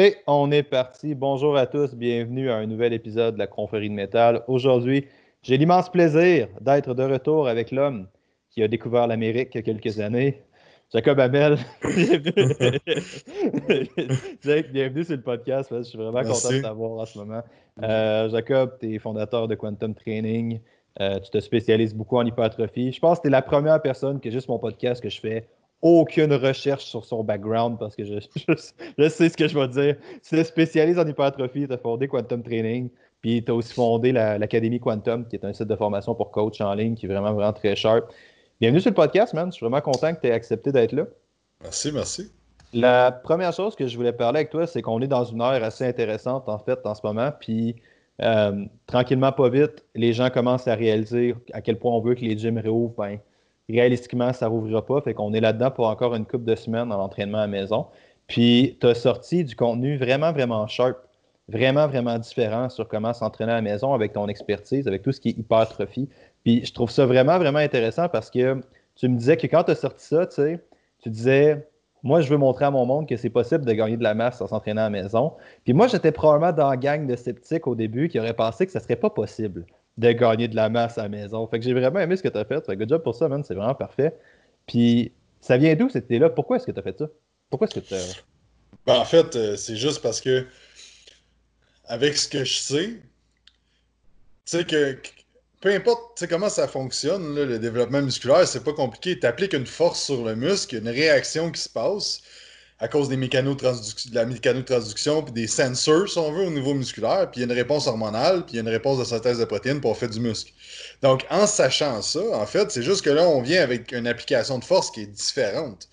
Et on est parti. Bonjour à tous, bienvenue à un nouvel épisode de la confrérie de métal. Aujourd'hui, j'ai l'immense plaisir d'être de retour avec l'homme qui a découvert l'Amérique il y a quelques années, Jacob Abel. bienvenue sur le podcast. Je suis vraiment content de t'avoir en ce moment. Euh, Jacob, tu es fondateur de Quantum Training. Euh, tu te spécialises beaucoup en hypertrophie. Je pense que tu es la première personne qui est juste mon podcast que je fais aucune recherche sur son background parce que je, je, sais ce que je vais dire. Tu te spécialises en hypertrophie, tu as fondé Quantum Training, puis tu as aussi fondé l'Académie Quantum, qui est un site de formation pour coach en ligne qui est vraiment, vraiment très sharp. Bienvenue sur le podcast, man. Je suis vraiment content que tu aies accepté d'être là. Merci, merci. La première chose que je voulais parler avec toi, c'est qu'on est dans une heure assez intéressante, en fait, en ce moment. Puis, euh, tranquillement, pas vite, les gens commencent à réaliser à quel point on veut que les gyms réouvrent. Ben, réalistiquement, ça ne rouvrira pas. Fait qu'on est là-dedans pour encore une couple de semaines en entraînement à la maison. Puis, tu as sorti du contenu vraiment, vraiment sharp, vraiment, vraiment différent sur comment s'entraîner à la maison avec ton expertise, avec tout ce qui est hypertrophie. Puis, je trouve ça vraiment, vraiment intéressant parce que tu me disais que quand tu as sorti ça, tu sais, tu disais, moi, je veux montrer à mon monde que c'est possible de gagner de la masse en s'entraînant à la maison. Puis moi, j'étais probablement dans la gang de sceptiques au début qui auraient pensé que ça serait pas possible de gagner de la masse à la maison. Fait que j'ai vraiment aimé ce que tu as fait. Fait good job pour ça, man. C'est vraiment parfait. Puis ça vient d'où cette idée-là? Pourquoi est-ce que tu as fait ça? Pourquoi est-ce que tu ben, en fait, euh, c'est juste parce que avec ce que je sais, tu sais que peu importe comment ça fonctionne, le développement musculaire, c'est pas compliqué. Tu appliques une force sur le muscle, une réaction qui se passe à cause des de la mécanotransduction puis des sensors, si on veut, au niveau musculaire, puis il y a une réponse hormonale, puis il y a une réponse de synthèse de protéines pour faire du muscle. Donc, en sachant ça, en fait, c'est juste que là, on vient avec une application de force qui est différente.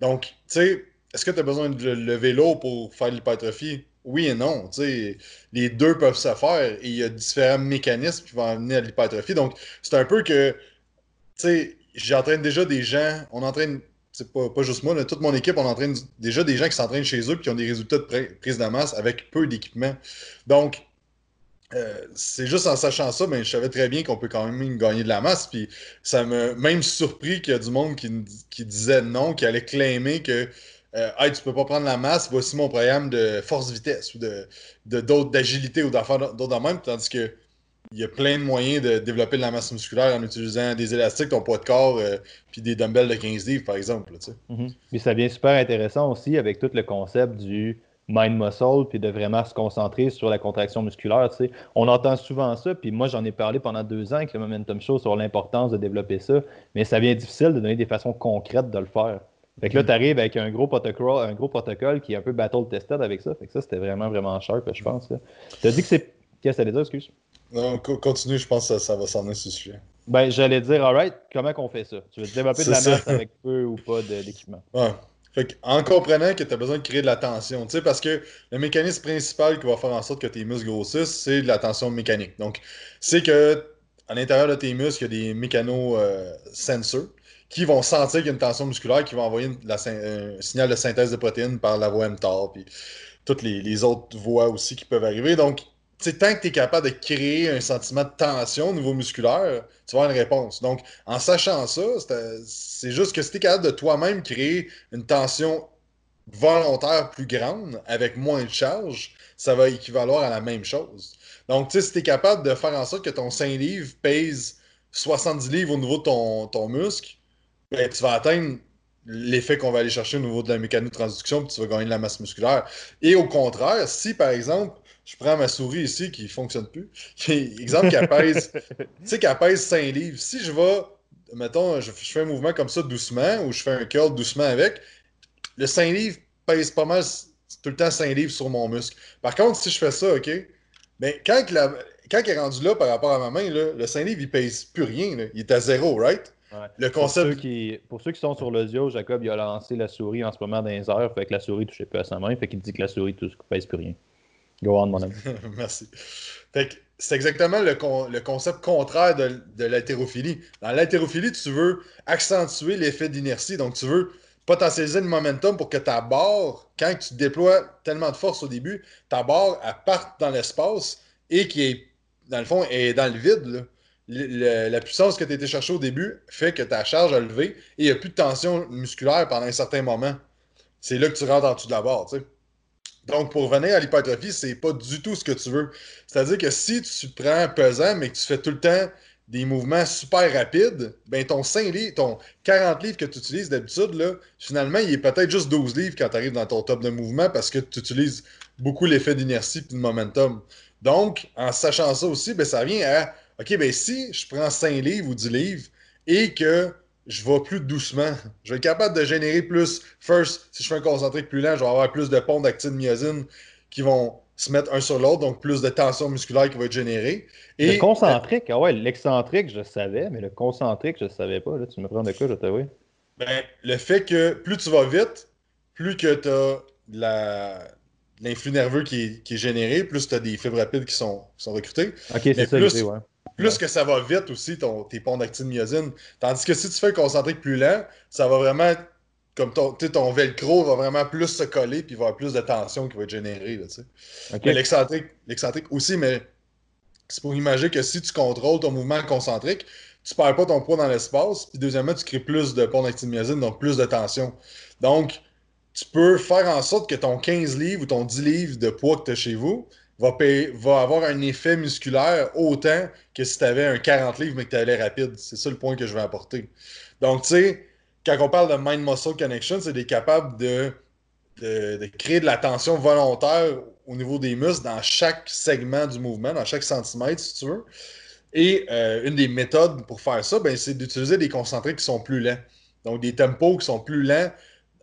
Donc, tu sais, est-ce que tu as besoin de lever l'eau pour faire l'hypertrophie? Oui et non. sais, les deux peuvent se faire et il y a différents mécanismes qui vont amener à l'hypertrophie. Donc, c'est un peu que, tu sais, j'entraîne déjà des gens, on entraîne pas, pas juste moi, toute mon équipe, on entraîne déjà des gens qui s'entraînent chez eux et qui ont des résultats de prise de masse avec peu d'équipement. Donc, euh, c'est juste en sachant ça, mais je savais très bien qu'on peut quand même gagner de la masse. Puis ça m'a même surpris qu'il y a du monde qui, disait non, qui allait claimer que euh, hey, tu peux pas prendre la masse, voici mon programme de force-vitesse ou de d'agilité ou d'affaires d'autres même. Tandis que il y a plein de moyens de développer de la masse musculaire en utilisant des élastiques, ton poids de corps, euh, puis des dumbbells de 15 livres, par exemple. Tu mm-hmm. ça devient super intéressant aussi avec tout le concept du mind muscle, puis de vraiment se concentrer sur la contraction musculaire. On entend souvent ça, puis moi j'en ai parlé pendant deux ans avec le Momentum Show sur l'importance de développer ça, mais ça devient difficile de donner des façons concrètes de le faire. Fait que là, mm-hmm. tu arrives avec un gros, protocole, un gros protocole qui est un peu battle tested avec ça. Fait que ça, c'était vraiment, vraiment sharp, je pense. Tu as dit que c'est. Qu'est-ce que ça veut dire, excuse? Non, continue, je pense que ça, va s'en aller ce sujet. Ben, j'allais dire, alright, comment qu'on fait ça? Tu veux développer de la masse avec peu ou pas d'équipement? Ouais. Fait en comprenant que tu as besoin de créer de la tension, tu sais, parce que le mécanisme principal qui va faire en sorte que tes muscles grossissent, c'est de la tension mécanique. Donc, c'est que à l'intérieur de tes muscles, il y a des mécano-sensors euh, qui vont sentir qu'il y a une tension musculaire, qui vont envoyer un signal de synthèse de protéines par la voie mTOR, puis toutes les, les autres voies aussi qui peuvent arriver. Donc, tant que tu es capable de créer un sentiment de tension au niveau musculaire, tu vas avoir une réponse. Donc, en sachant ça, c'est juste que si tu es capable de toi-même créer une tension volontaire plus grande avec moins de charge, ça va équivaloir à la même chose. Donc, si tu es capable de faire en sorte que ton 5 livres pèse 70 livres au niveau de ton, ton muscle, ben, tu vas atteindre l'effet qu'on va aller chercher au niveau de la mécanotransduction, puis tu vas gagner de la masse musculaire. Et au contraire, si par exemple, je prends ma souris ici qui ne fonctionne plus. exemple, qui pèse, tu sais, qu'elle pèse 5 livres. Si je vais, mettons, je, fais un mouvement comme ça doucement ou je fais un curl doucement avec, le 5 livres pèse pas mal tout le temps 5 livres sur mon muscle. Par contre, si je fais ça, OK, ben, quand, quand il est rendu là par rapport à ma main, le 5 livres, il pèse plus rien. Il est à zéro, right? Le concept... pour, ceux qui, pour ceux qui sont sur l'audio, Jacob il a lancé la souris en ce moment dans les heures, fait que la souris ne touchait plus à sa main, fait qu'il dit que la souris ne pèse plus rien. Go on, mon ami. Merci. c'est exactement le, concept contraire de, de. Dans l'haltérophilie, tu veux accentuer l'effet d'inertie. Donc, tu veux potentialiser le momentum pour que ta barre, quand tu déploies tellement de force au début, ta barre, elle parte dans l'espace et qui est, dans le fond, est dans le vide. la puissance que tu été chercher au début fait que ta charge a levé et il n'y a plus de tension musculaire pendant un certain moment. C'est là que tu rentres en dessous de la barre. Tu sais. Donc, pour revenir à l'hypertrophie, c'est pas du tout ce que tu veux. C'est-à-dire que si tu prends pesant, mais que tu fais tout le temps des mouvements super rapides, ben ton 5 livres, ton 40 livres que tu utilises d'habitude, là, finalement, il est peut-être juste 12 livres quand tu arrives dans ton top de mouvement parce que tu utilises beaucoup l'effet d'inertie et de momentum. Donc, en sachant ça aussi, ben, ça vient à OK, ben si je prends 5 livres ou 10 livres et que je vais plus doucement, je vais être capable de générer plus. First, si je fais un concentrique plus lent, je vais avoir plus de ponts d'actine myosine qui vont se mettre un sur l'autre, donc plus de tension musculaire qui va être générée. Et, le concentrique, ah ouais, l'excentrique, je savais, mais le concentrique, je ne savais pas. Là, tu me prends de quoi, je t'avoue? Ben, le fait que plus tu vas vite, plus que tu as l'influx nerveux qui est, généré, plus tu as des fibres rapides qui sont, sont recrutées. Ok, c'est ça plus, ouais. Plus que ça va vite aussi, ton, tes ponts d'actine myosine. Tandis que si tu fais un concentrique plus lent, ça va vraiment comme ton, ton velcro va vraiment plus se coller puis il va y avoir plus de tension qui va être générée. Là, L'excentrique aussi, mais c'est pour imaginer que si tu contrôles ton mouvement concentrique, tu perds pas ton poids dans l'espace, puis deuxièmement, tu crées plus de ponts d'actine donc plus de tension. Donc, tu peux faire en sorte que ton 15 livres ou ton 10 livres de poids que tu as chez vous va, avoir un effet musculaire autant que si tu avais un 40 livres mais que tu allais rapide. C'est ça le point que je vais apporter. Donc, tu sais, quand on parle de mind-muscle connection, c'est d'être capable de, de, créer de la tension volontaire au niveau des muscles dans chaque segment du mouvement, dans chaque centimètre, si tu veux. Et euh, une des méthodes pour faire ça, ben, c'est d'utiliser des concentrés qui sont plus lents. Donc, des tempos qui sont plus lents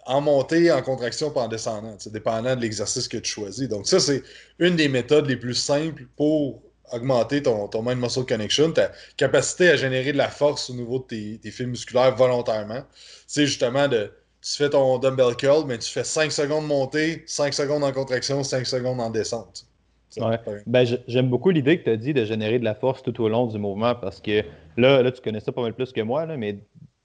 en montée, en contraction, pas en descendant, dépendant de l'exercice que tu choisis. Donc, ça, c'est une des méthodes les plus simples pour augmenter ton, ton mind muscle connection, ta capacité à générer de la force au niveau de tes, tes fils musculaires volontairement. C'est justement de. Tu fais ton dumbbell curl, mais tu fais 5 secondes montée, 5 secondes en contraction, 5 secondes en descente. Ouais. Ben, j'aime beaucoup l'idée que tu as dit de générer de la force tout au long du mouvement parce que là, là tu connais ça pas mal plus que moi, là, mais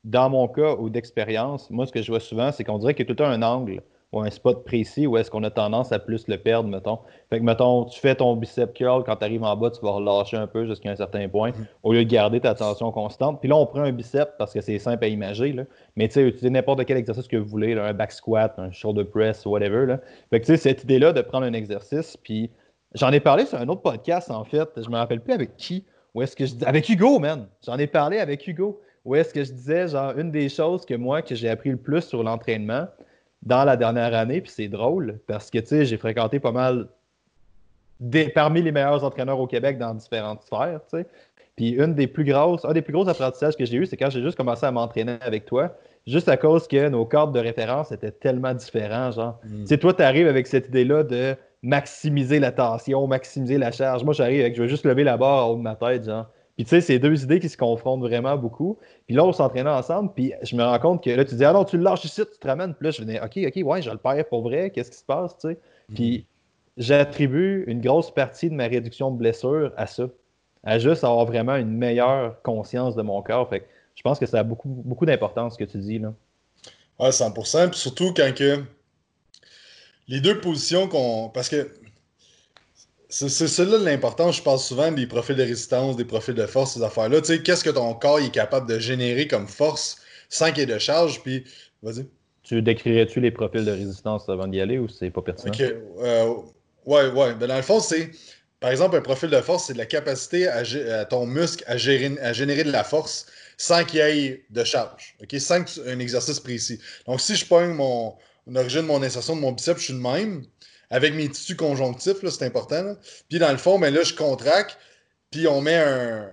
dans mon cas ou d'expérience, moi, ce que je vois souvent, c'est qu'on dirait qu'il y a tout un angle ou un spot précis où est-ce qu'on a tendance à plus le perdre, mettons. Fait que, mettons, tu fais ton bicep curl, quand tu arrives en bas, tu vas relâcher un peu jusqu'à un certain point, mm-hmm. au lieu de garder ta tension constante. Puis là, on prend un bicep parce que c'est simple à imager, là. mais tu sais, utilisez n'importe quel exercice que vous voulez, un back squat, un shoulder press, whatever. Là. Fait que, tu sais, cette idée-là de prendre un exercice, puis j'en ai parlé sur un autre podcast, en fait, je me rappelle plus avec qui, ou est-ce que je Avec Hugo, man! J'en ai parlé avec Hugo. Où est-ce que je disais, genre, une des choses que moi, que j'ai appris le plus sur l'entraînement, dans la dernière année, puis c'est drôle parce que tu sais, j'ai fréquenté pas mal des, parmi les meilleurs entraîneurs au Québec dans différentes sphères, tu sais. Puis une des plus grosses, un des plus gros apprentissages que j'ai eu, c'est quand j'ai juste commencé à m'entraîner avec toi, juste à cause que nos cadres de référence étaient tellement différents, genre. Mm. Tu sais, toi, tu arrives avec cette idée-là de maximiser la tension, maximiser la charge. Moi, j'arrive avec, je veux juste lever la barre en haut de ma tête, genre. Puis tu sais, c'est deux idées qui se confrontent vraiment beaucoup. Puis là, on s'entraînait ensemble, puis je me rends compte que là, tu dis, ah non, tu le lâches ici, tu te ramènes. Puis là, je venais, OK, OK, ouais, je le perds pour vrai, qu'est-ce qui se passe, tu sais? Mhm. Puis j'attribue une grosse partie de ma réduction de blessures à ça, à juste avoir vraiment une meilleure conscience de mon corps. Fait que je pense que ça a beaucoup, beaucoup d'importance, ce que tu dis, là. Ouais, 100%. Puis surtout quand que les deux positions qu'on. Parce que c'est cela l'important. Je parle souvent des profils de résistance, des profils de force, ces affaires-là. Tu sais, qu'est-ce que ton corps est capable de générer comme force sans qu'il y ait de charge? Puis, vas-y. Tu décrirais-tu les profils de résistance avant d'y aller ou c'est pas pertinent? Ok. Euh, ouais, ouais. Ben, dans le fond, c'est. Par exemple, un profil de force, c'est de la capacité à, ton muscle à, à, générer de la force sans qu'il y ait de charge. OK? Sans un exercice précis. Donc, si je pogne mon, origine, mon insertion de mon biceps, je suis le même avec mes tissus conjonctifs, c'est important. Puis dans le fond, ben là, je contracte, puis on met un,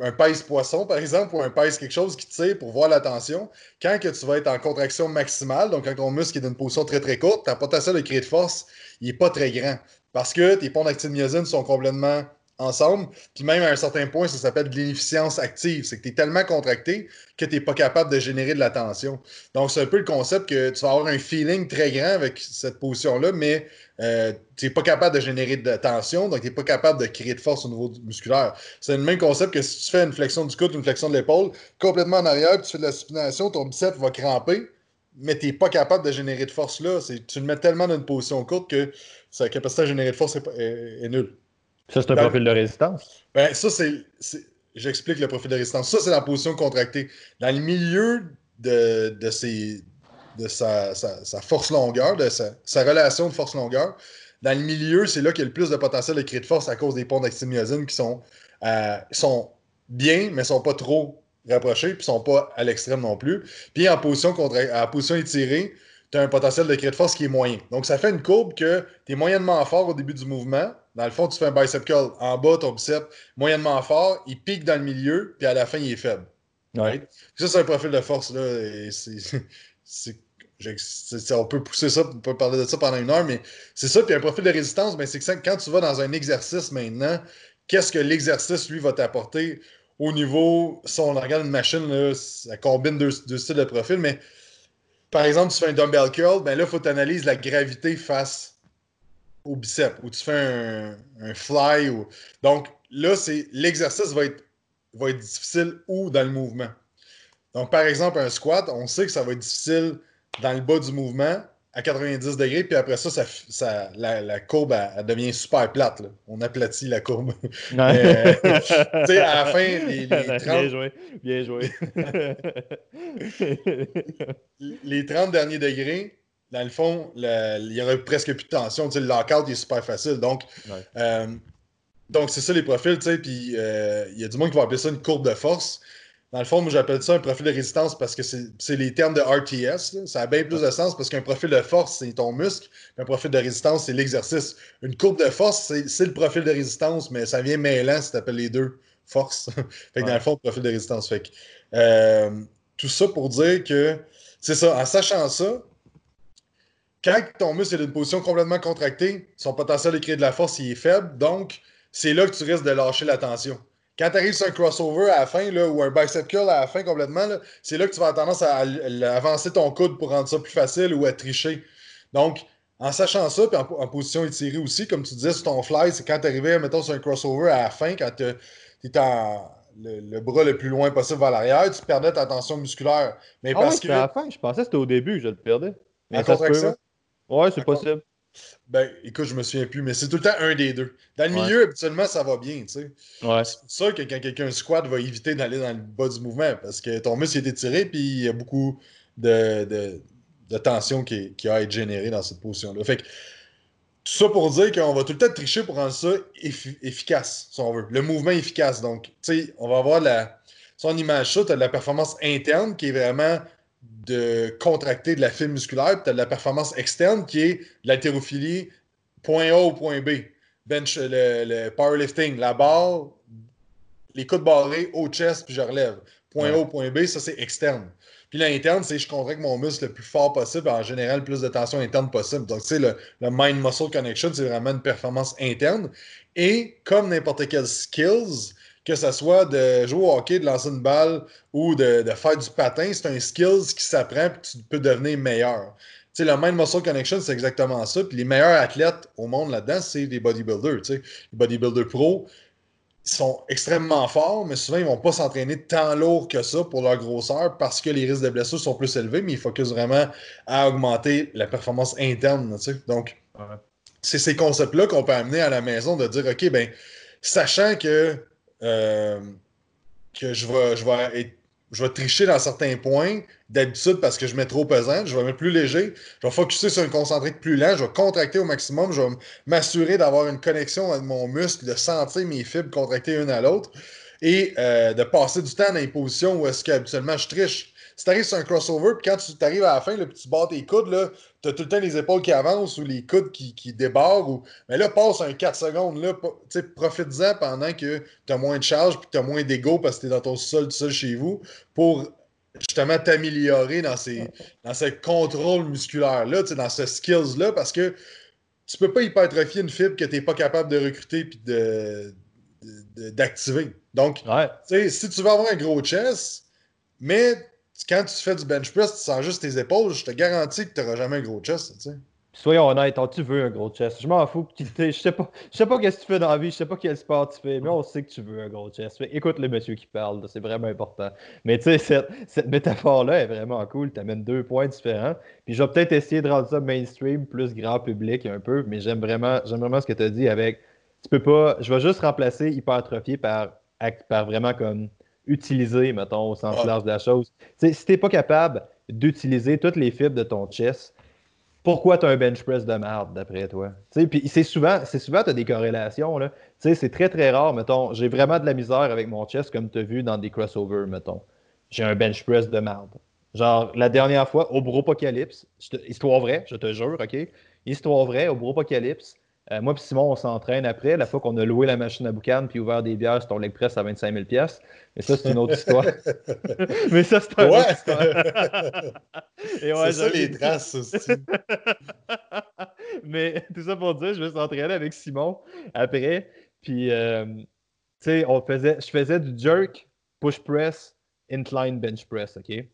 un, pèse-poisson, par exemple, ou un pèse quelque chose qui tire pour voir la tension. Quand tu vas être en contraction maximale, donc quand ton muscle est dans une position très très courte, ta potentiel de créer de force, il n'est pas très grand. Parce que tes ponts d'actine sont complètement ensemble. Puis même à un certain point, ça s'appelle de l'inefficience active. C'est que tu es tellement contracté que tu n'es pas capable de générer de la tension. Donc, c'est un peu le concept que tu vas avoir un feeling très grand avec cette position-là, mais euh, tu n'es pas capable de générer de tension, donc tu n'es pas capable de créer de force au niveau musculaire. C'est le même concept que si tu fais une flexion du coude, une flexion de l'épaule, complètement en arrière, puis tu fais de la supination, ton biceps va cramper, mais tu n'es pas capable de générer de force là. Tu le mets tellement dans une position courte que sa capacité à générer de force est nulle. Ça, c'est un profil de résistance? Ben, ça, c'est. J'explique le profil de résistance. Ça, c'est la position contractée. Dans le milieu de, de, ses, de sa, sa, force longueur, de sa, relation de force longueur, dans le milieu, c'est là qu'il y a le plus de potentiel de créer de force à cause des ponts d'actiniosine qui sont, euh, sont bien, mais sont pas trop rapprochés, puis sont pas à l'extrême non plus. Puis en position, position étirée, tu as un potentiel de créer de force qui est moyen. Donc ça fait une courbe que tu es moyennement fort au début du mouvement. Dans le fond, tu fais un bicep curl en bas, ton bicep moyennement fort, il pique dans le milieu, puis à la fin, il est faible. Ouais. Ça, c'est un profil de force. Là, et c'est on peut pousser ça, on peut parler de ça pendant une heure, mais c'est ça. Puis un profil de résistance, ben, c'est que quand tu vas dans un exercice maintenant, qu'est-ce que l'exercice, lui, va t'apporter au niveau, si on regarde une machine, là, ça combine deux, styles de profil, mais par exemple, tu fais un dumbbell curl, ben là, il faut que tu analyses la gravité face au bicep, ou tu fais un, fly. Ou... Donc là, c'est l'exercice va être, va être difficile où dans le mouvement. Donc, par exemple, un squat, on sait que ça va être difficile dans le bas du mouvement à 90 degrés, puis après ça, ça, la, courbe elle, devient super plate. On aplatit la courbe. Euh, tu sais, à la fin, les, 30... Bien joué, bien joué. les 30 derniers degrés, dans le fond, il y aurait presque plus de tension. le lockout est super facile. Donc, euh, donc c'est ça les profils. Puis euh, il y a du monde qui va appeler ça une courbe de force. Dans le fond, moi, j'appelle ça un profil de résistance parce que c'est les termes de RTS. Ça a bien plus de sens parce qu'un profil de force, c'est ton muscle. Un profil de résistance, c'est l'exercice. Une courbe de force, c'est le profil de résistance, mais ça vient mêlant si tu appelles les deux force. fait que dans le fond, profil de résistance. Fait que, euh, tout ça pour dire que c'est ça. En sachant ça, quand ton muscle est dans une position complètement contractée, son potentiel de créer de la force il est faible. Donc, c'est là que tu risques de lâcher la tension. Quand tu arrives sur un crossover à la fin, là, ou un bicep curl à la fin complètement, c'est là que tu vas avoir tendance à, avancer ton coude pour rendre ça plus facile ou à tricher. Donc, en sachant ça, puis en, position étirée aussi, comme tu disais sur ton fly, c'est quand tu arrivais, mettons, sur un crossover à la fin, quand tu étais le, bras le plus loin possible vers l'arrière, tu perdais ta tension musculaire. Mais ah parce que. à la fin, je pensais que c'était au début que je le perdais. Mais ça se Ouais, c'est possible. Ben, écoute, je me souviens plus, mais c'est tout le temps un des deux. Dans le milieu, habituellement, ça va bien, tu sais. Ouais. C'est pour ça que quand quelqu'un squat, va éviter d'aller dans le bas du mouvement parce que ton muscle est étiré puis il y a beaucoup de, de, tension qui, qui, a été générée dans cette position-là. Fait que, tout ça pour dire qu'on va tout le temps tricher pour rendre ça efficace, si on veut. Le mouvement efficace. Donc, tu sais, on va avoir la. Son image ça, tu as de la performance interne qui est vraiment de contracter de la fibre musculaire, puis tu as de la performance externe qui est l'haltérophilie point A au point B. Bench, le, powerlifting, la barre, les coudes barrés au chest, puis je relève. Point A au point B, ça c'est externe. Puis l'interne, c'est je contracte mon muscle le plus fort possible, en général, le plus de tension interne possible. Donc, tu sais, le, le mind-muscle connection, c'est vraiment une performance interne. Et comme n'importe quel skills, que ce soit de jouer au hockey, de lancer une balle ou de, faire du patin, c'est un skills qui s'apprend et tu peux devenir meilleur. Tu sais, le Mind Muscle Connection, c'est exactement ça. Puis les meilleurs athlètes au monde là-dedans, c'est des bodybuilders. Tu sais. Les bodybuilders pro sont extrêmement forts, mais souvent, ils ne vont pas s'entraîner tant lourd que ça pour leur grosseur parce que les risques de blessure sont plus élevés, mais ils focusent vraiment à augmenter la performance interne. Tu sais. Donc, c'est ces concepts-là qu'on peut amener à la maison de dire, OK, ben sachant que euh, que je vais, je, vais je vais tricher dans certains points d'habitude parce que je mets trop pesant. Je vais mettre plus léger. Je vais focuser sur une concentrique plus lent. Je vais contracter au maximum. Je vais m'assurer d'avoir une connexion avec mon muscle, de sentir mes fibres contracter une à l'autre et euh, de passer du temps dans les positions où est-ce qu'habituellement je triche si tu arrives sur un crossover, puis quand tu arrives à la fin, le tu bats tes coudes, tu as tout le temps les épaules qui avancent ou les coudes qui, qui débarrent. Ou... Mais là, passe un 4 secondes. Là, profite-en pendant que tu as moins de charge puis tu as moins d'ego parce que tu es dans ton sol tout seul chez vous pour justement t'améliorer dans, ces, dans ce contrôle musculaire-là, dans ce skills-là, parce que tu peux pas hypertrophier une fibre que tu n'es pas capable de recruter puis de, d'activer. Donc, si tu veux avoir un gros chest, mais quand tu fais du bench press, tu sens juste tes épaules, je te garantis que tu n'auras jamais un gros chest. Soyons honnêtes, tu veux un gros chest. Je m'en fous. Je sais pas, je sais pas ce que tu fais dans la vie, je sais pas quel sport tu fais, mais on sait que tu veux un gros chest. Écoute le monsieur qui parle, c'est vraiment important. Mais tu sais, cette, métaphore-là est vraiment cool. Tu amènes deux points différents. Puis je vais peut-être essayer de rendre ça mainstream, plus grand public un peu, mais j'aime vraiment, vraiment ce que tu as dit avec. Tu peux pas. Je vais juste remplacer hypertrophié par, par vraiment comme utiliser, mettons, au sens large de la chose. si tu n'es pas capable d'utiliser toutes les fibres de ton chest, pourquoi tu as un bench press de merde, d'après toi? Puis c'est souvent, c'est souvent, tu as des corrélations. Là. C'est très, très rare, mettons. J'ai vraiment de la misère avec mon chest, comme tu as vu dans des crossovers, mettons. J'ai un bench press de merde. Genre, la dernière fois, au Bropocalypse, histoire vraie, je te jure, OK? Histoire vraie, au Bropocalypse, euh, moi et Simon, on s'entraîne après, la fois qu'on a loué la machine à boucan puis ouvert des bières sur ton leg press à 25 000 Mais ça, c'est une autre histoire. Mais ça, c'est une autre histoire. c'est ça les traces aussi. Mais tout ça pour dire, je me suis entraîné avec Simon après. Puis, euh, tu sais, on faisait, je faisais du jerk, push press, incline bench press, OK?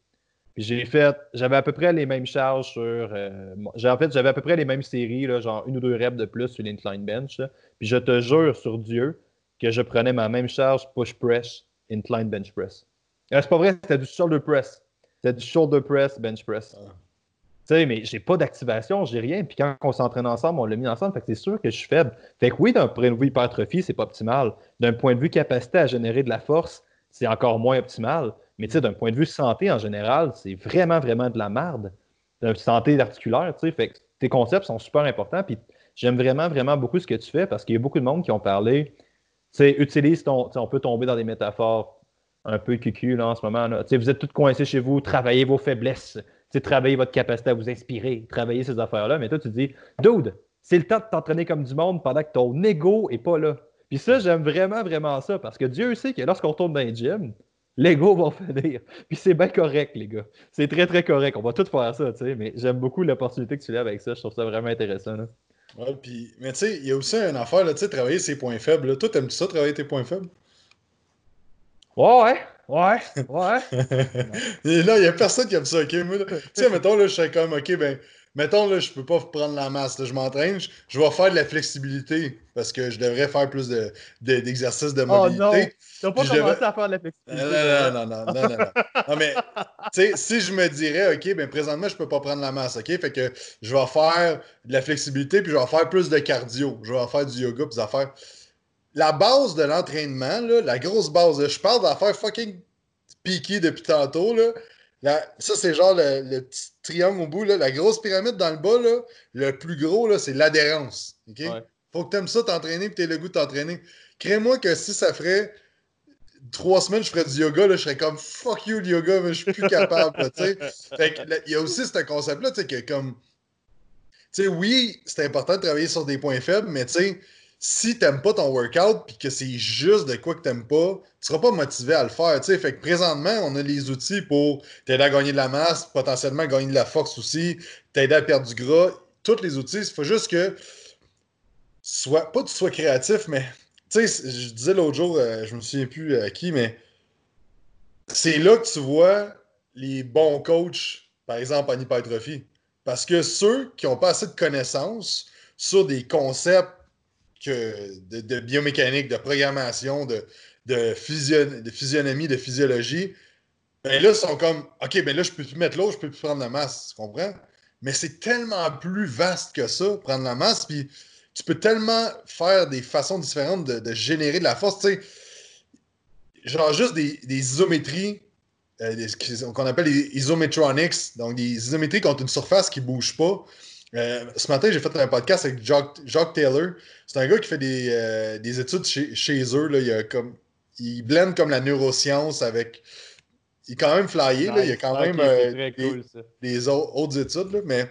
Puis j'ai fait, j'avais à peu près les mêmes charges sur. Euh, en fait, j'avais à peu près les mêmes séries, là, genre une ou deux reps de plus sur l'incline bench. Puis je te jure sur Dieu que je prenais ma même charge push press, incline bench press. Euh, c'est pas vrai, c'était du shoulder press. C'était du shoulder press, bench press. Ah. Tu sais, mais j'ai pas d'activation, j'ai rien. Puis quand on s'entraîne ensemble, on l'a mis ensemble. Fait que c'est sûr que je suis faible. Fait que oui, d'un point de vue hypertrophie, c'est pas optimal. D'un point de vue capacité à générer de la force, c'est encore moins optimal. Mais d'un point de vue santé en général, c'est vraiment, vraiment de la merde. De santé articulaire, tu sais. Fait que tes concepts sont super importants. Puis j'aime vraiment, vraiment beaucoup ce que tu fais parce qu'il y a beaucoup de monde qui ont parlé. Utilise ton. On peut tomber dans des métaphores un peu cucu en ce moment. Vous êtes tous coincés chez vous, travaillez vos faiblesses, travaillez votre capacité à vous inspirer, travaillez ces affaires-là. Mais toi, tu dis, dude, c'est le temps de t'entraîner comme du monde pendant que ton ego n'est pas là. Puis ça, j'aime vraiment, vraiment ça parce que Dieu sait que lorsqu'on tourne dans les gym, l'ego va finir. Puis c'est bien correct, les gars. C'est très, très correct. On va tout faire ça, tu sais. Mais j'aime beaucoup l'opportunité que tu as avec ça. Je trouve ça vraiment intéressant. Là. Ouais, puis, mais tu sais, il y a aussi une affaire, là, tu sais, travailler ses points faibles. Là. Toi, t'aimes-tu ça, travailler tes points faibles? Ouais, ouais, ouais. Et là, il n'y a personne qui aime ça, ok? Tu sais, mettons, là, je serais comme, ok, ben, mettons, là, je peux pas prendre la masse. je m'entraîne, je, vais faire de la flexibilité parce que je devrais faire plus d'exercices de, de, mobilité. Oh non! Tu pas commencer à faire de la flexibilité. Non, non, non, non, non, non. mais, tu sais, si je me dirais, OK, ben présentement, je peux pas prendre la masse, OK? Fait que je vais faire de la flexibilité puis je vais faire plus de cardio. Je vais faire du yoga puis des affaires. La base de l'entraînement, la grosse base, je parle d'affaires fucking piquées depuis tantôt, là ça, c'est genre le, petit triangle au bout. Là, la grosse pyramide dans le bas, là, le plus gros, c'est l'adhérence. OK? Faut que tu aimes ça t'entraîner et tu aies le goût de t'entraîner. Crée-moi que si ça ferait trois semaines, je ferais du yoga, là, je serais comme fuck you le yoga, mais je suis plus capable. il y a aussi ce concept-là, que comme. Tu sais, oui, c'est important de travailler sur des points faibles, mais tu sais, si t'aimes pas ton workout puis que c'est juste de quoi que t'aimes pas, tu seras pas motivé à le faire. Fait que présentement, on a les outils pour t'aider à gagner de la masse, potentiellement gagner de la force aussi, t'aider à perdre du gras. Tous les outils, il faut juste que soit pas que tu sois créatif, mais tu sais, je disais l'autre jour, euh, je me souviens plus à euh, qui, mais c'est là que tu vois les bons coachs, par exemple en hypertrophie. Parce que ceux qui n'ont pas assez de connaissances sur des concepts de, biomécanique, de programmation, de, de, de physionomie, de physiologie, ben là, ils sont comme OK, ben là, je peux plus mettre l'eau, je peux plus prendre la masse, tu comprends? Mais c'est tellement plus vaste que ça, prendre la masse, puis tu peux tellement faire des façons différentes de, générer de la force, tu sais. Genre juste des, isométries euh, qu'on appelle les isometronics, donc des isométries contre une surface qui ne bouge pas. Euh, ce matin, j'ai fait un podcast avec Jacques, Taylor. C'est un gars qui fait des, euh, études chez, eux. Là. Il, a comme, il blende comme la neuroscience avec. Il est quand même flyé. Là. Il y a quand même euh, des, autres, études. Mais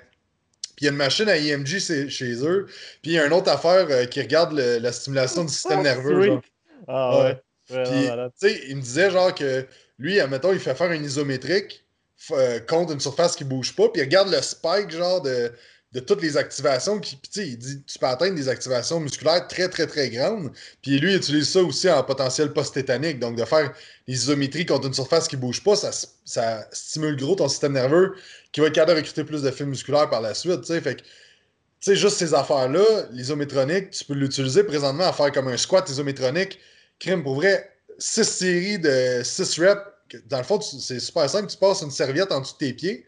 puis il y a une machine à IMG chez, eux. Puis il y a une autre affaire qui regarde la stimulation du système nerveux. Ah ouais. il me disait genre que lui, admettons, il fait faire une isométrique contre une surface qui bouge pas. Puis il regarde le spike genre de de toutes les activations. Qui, il dit tu peux atteindre des activations musculaires très, très, très grandes. Puis lui, il utilise ça aussi en potentiel post-tétanique. Donc, de faire les isométries contre une surface qui ne bouge pas, ça, ça, stimule gros ton système nerveux qui va être capable de recruter plus de musculaires par la suite. Fait que, tu sais, juste ces affaires-là, l'isométronique, tu peux l'utiliser présentement à faire comme un squat isométronique. Crime, pour vrai, 6 séries de 6 reps. Dans le fond, c'est super simple. Tu passes une serviette en dessous de tes pieds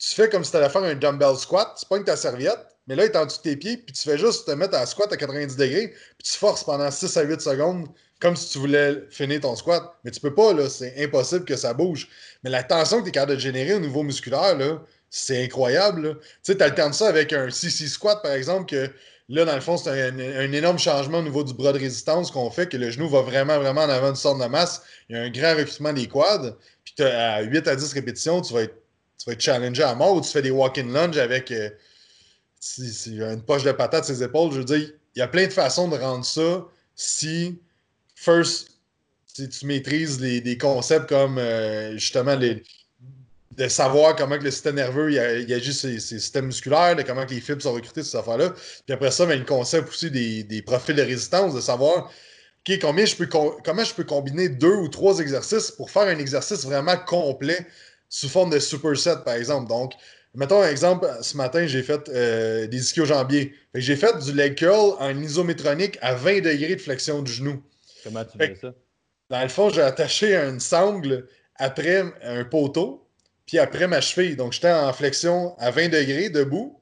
tu fais comme si tu allais faire un dumbbell squat, tu pognes ta serviette, mais là, il est en dessous de tes pieds, puis tu fais juste te mettre à squat à 90 degrés, puis tu forces pendant 6 à 8 secondes, comme si tu voulais finir ton squat. Mais tu peux pas, là, c'est impossible que ça bouge. Mais la tension que tu es capable de générer au niveau musculaire, là, c'est incroyable. Tu sais, tu alternes ça avec un CC squat, par exemple, que là, dans le fond, c'est un, énorme changement au niveau du bras de résistance qu'on fait, que le genou va vraiment, vraiment en avant du centre de masse. Il y a un grand recrutement des quads. Puis à 8 à 10 répétitions, tu vas être, tu vas être challengé à mort ou tu fais des walk-in lunge avec euh, une poche de patate sur ses épaules. Je veux dire, il y a plein de façons de rendre ça si, first, si tu maîtrises les, des concepts comme euh, justement les, de savoir comment que le système nerveux il, il agit ses, ses, systèmes musculaires, de comment que les fibres sont recrutées, ces affaires-là. Puis après ça, ben, le concept aussi des, des, profils de résistance, de savoir combien je peux comment je peux combiner deux ou trois exercices pour faire un exercice vraiment complet sous forme de superset, par exemple. Donc, mettons un exemple, ce matin, j'ai fait euh, des ischio-jambiers. J'ai fait du leg curl en isométronique à 20 degrés de flexion du genou. Comment tu fais ça? Dans le fond, j'ai attaché une sangle après un poteau puis après ma cheville. Donc, j'étais en flexion à 20 degrés, debout.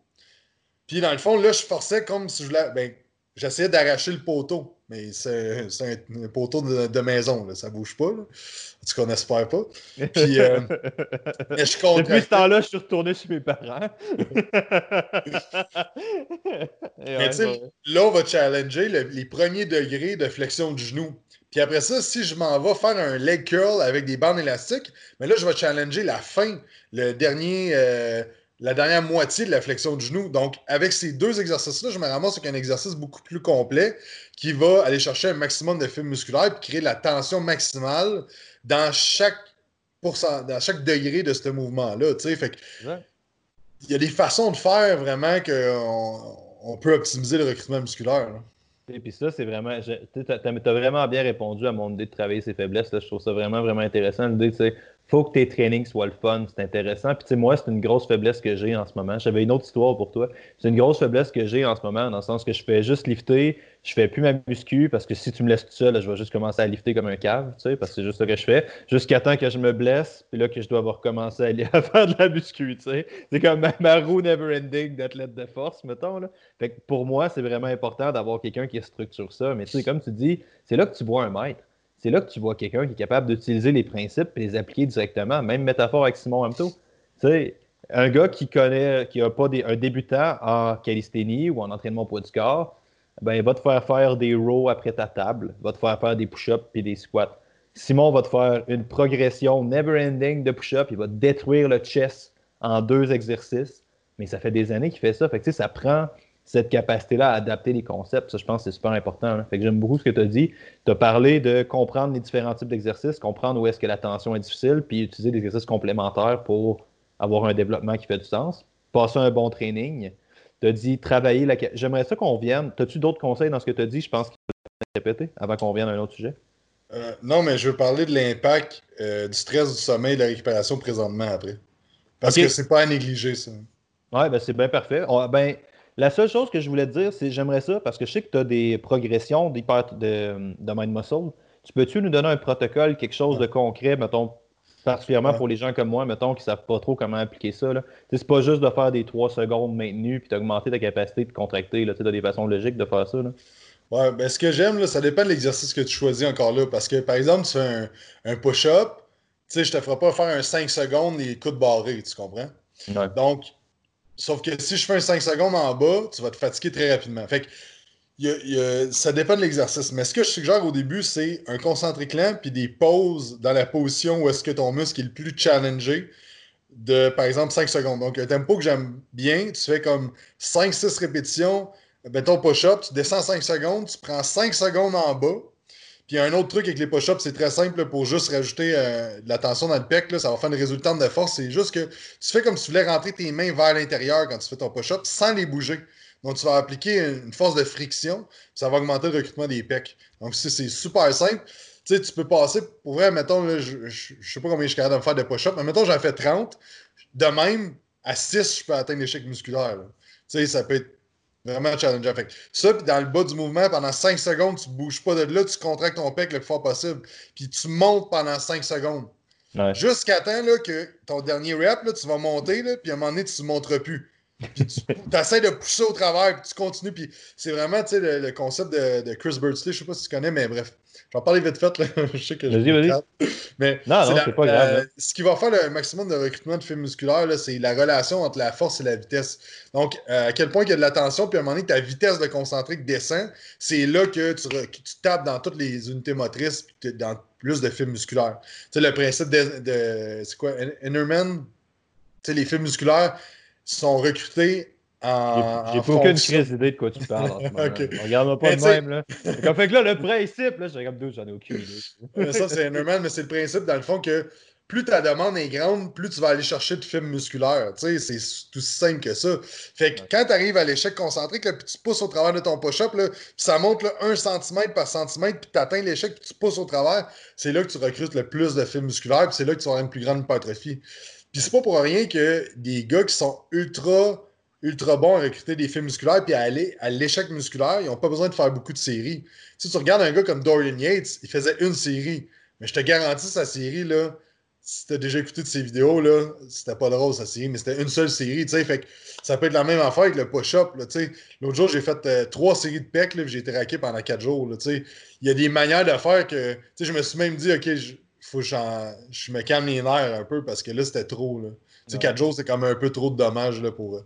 Puis, dans le fond, là, je forçais comme si je voulais. Ben, j'essayais d'arracher le poteau. Mais c'est un, poteau de, maison, là. ça bouge pas. Là. En tout cas, on n'espère pas. Puis, euh, je Depuis ce temps-là, je suis retourné chez mes parents. mais ouais, là, on va challenger les premiers degrés de flexion du genou. Puis après ça, si je m'en vais faire un leg curl avec des bandes élastiques, mais là, je vais challenger la fin, le dernier, euh, la dernière moitié de la flexion du genou. Donc, avec ces deux exercices-là, je me ramasse avec un exercice beaucoup plus complet qui va aller chercher un maximum de fibres musculaires et créer la tension maximale dans chaque, dans chaque degré de ce mouvement-là. Fait il y a des façons de faire vraiment qu'on on peut optimiser le recrutement musculaire. Et puis ça, c'est vraiment. Tu as, vraiment bien répondu à mon idée de travailler ses faiblesses. Je trouve ça vraiment, vraiment intéressant. L'idée, c'est faut que tes trainings soient le fun, c'est intéressant. Puis tu sais, moi, c'est une grosse faiblesse que j'ai en ce moment. J'avais une autre histoire pour toi. C'est une grosse faiblesse que j'ai en ce moment, dans le sens que je fais juste lifter, je fais plus ma muscu, parce que si tu me laisses tout seul, je vais juste commencer à lifter comme un cave, tu sais, parce que c'est juste ça que je fais, jusqu'à temps que je me blesse, puis là que je dois avoir recommencé à, faire de la muscu, tu sais. C'est comme ma, roue never-ending d'athlète de force, mettons, là. Fait que pour moi, c'est vraiment important d'avoir quelqu'un qui structure ça. Mais tu sais, comme tu dis, c'est là que tu vois un maître c'est là que tu vois quelqu'un qui est capable d'utiliser les principes et les appliquer directement. Même métaphore avec Simon Hamto. Tu sais, un gars qui connaît, qui n'a pas un débutant en calisthénie ou en entraînement poids du corps, ben, il va te faire faire des rows après ta table, va te faire faire des push-ups et des squats. Simon va te faire une progression never-ending de push-up, il va détruire le chest en deux exercices. Mais ça fait des années qu'il fait ça. Fait que, ça prend cette capacité-là à adapter les concepts. Ça, je pense que c'est super important. Fait que j'aime beaucoup ce que tu as dit. Tu as parlé de comprendre les différents types d'exercices, comprendre où est-ce que la tension est difficile, puis utiliser des exercices complémentaires pour avoir un développement qui fait du sens. Passer un bon training. Tu as dit travailler la. J'aimerais ça qu'on vienne. As-tu d'autres conseils dans ce que tu as dit? Je pense qu'il faut répéter avant qu'on vienne à un autre sujet. Euh, non, mais je veux parler de l'impact euh, du stress, du sommeil, de la récupération présentement après. Parce que c'est pas à négliger, ça. Oui, ben c'est bien parfait. ben, la seule chose que je voulais te dire, c'est j'aimerais ça parce que je sais que tu as des progressions de, de mind muscle. Tu peux-tu nous donner un protocole, quelque chose de concret, mettons, particulièrement pour les gens comme moi, mettons, qui ne savent pas trop comment appliquer ça. C'est pas juste de faire des 3 secondes maintenues puis d'augmenter ta capacité de contracter. Tu as des façons logiques de faire ça. Là. Ouais, ben ce que j'aime, ça dépend de l'exercice que tu choisis encore là. Parce que, par exemple, tu fais un, push-up, tu sais, je te ferai pas faire un 5 secondes et coups de barré, tu comprends? Donc, Sauf que si je fais un 5 secondes en bas, tu vas te fatiguer très rapidement. Fait que ça dépend de l'exercice. Mais ce que je suggère au début, c'est un concentré clan puis des pauses dans la position où est-ce que ton muscle est le plus challengé de, par exemple, 5 secondes. Donc, un tempo que j'aime bien, tu fais comme 5-6 répétitions, ton push-up, tu descends 5 secondes, tu prends 5 secondes en bas, puis un autre truc avec les push-ups, c'est très simple pour juste rajouter euh, de la tension dans le pec. Là, ça va faire une résultante de force. C'est juste que tu fais comme si tu voulais rentrer tes mains vers l'intérieur quand tu fais ton push-up sans les bouger. Donc, tu vas appliquer une force de friction, ça va augmenter le recrutement des pecs. Donc, c'est super simple. Tu sais, tu peux passer, pour vrai, mettons, je, ne sais pas combien je suis capable de me faire de push-up, mais mettons, j'en fais 30. De même, à 6, je peux atteindre l'échec musculaire. Tu sais, ça peut être Vraiment challengeant. Fait ça, puis dans le bas du mouvement, pendant 5 secondes, tu ne bouges pas de là, tu contractes ton pec le plus fort possible. Puis tu montes pendant 5 secondes. Jusqu'à temps là, que ton dernier rep, là, tu vas monter, là, puis à un moment donné, tu ne monteras plus. Tu essaies de pousser au travers, puis tu continues. Puis c'est vraiment le, le, concept de, de Chris Birdsley. Je sais pas si tu connais, mais bref. Je vais en parler vite fait. Là. je sais que vas-y. Mais non, non, c'est pas grave. ce qui va faire le maximum de recrutement de fibres musculaires, c'est la relation entre la force et la vitesse. Donc, euh, à quel point il y a de la tension, puis à un moment donné, ta vitesse de concentrique descend, c'est là que tu, tu, tapes dans toutes les unités motrices, puis dans plus de fibres musculaires. Tu sais, le principe de. de c'est quoi Innerman? Tu sais, les fibres musculaires sont recrutés j'ai pas aucune crise d'idée de quoi tu parles. Regarde-moi pas de même. Là. Comme fait que là, le principe, là, j'ai comme deux, j'en ai aucune idée. ça, c'est normal, mais c'est le principe, dans le fond, que plus ta demande est grande, plus tu vas aller chercher de films musculaires. Tu sais, c'est tout simple que ça. Fait que quand tu arrives à l'échec concentrique, puis tu pousses au travers de ton push-up, puis ça monte là, 1 cm par centimètre, puis tu atteins l'échec, puis tu pousses au travers, c'est là que tu recrutes le plus de films musculaires, puis c'est là que tu auras une plus grande hypertrophie. C'est pas pour rien que des gars qui sont ultra ultra bons à recruter des films musculaires puis à aller à l'échec musculaire, ils n'ont pas besoin de faire beaucoup de séries. Si tu regardes un gars comme Dorian Yates, il faisait une série. Mais je te garantis, sa série, là, si tu as déjà écouté de ses vidéos, là, c'était pas drôle sa série, mais c'était une seule série, tu sais. Fait que ça peut être la même affaire avec le push-up, tu sais. L'autre jour, j'ai fait euh, trois séries de pecs, j'ai été raqué pendant quatre jours, tu sais. Il y a des manières de faire que, tu sais, je me suis même dit, OK, je, faut que je me calme les nerfs un peu parce que là, c'était trop, là. Tu sais, quatre jours, c'est quand même un peu trop de dommages, là, pour. Euh,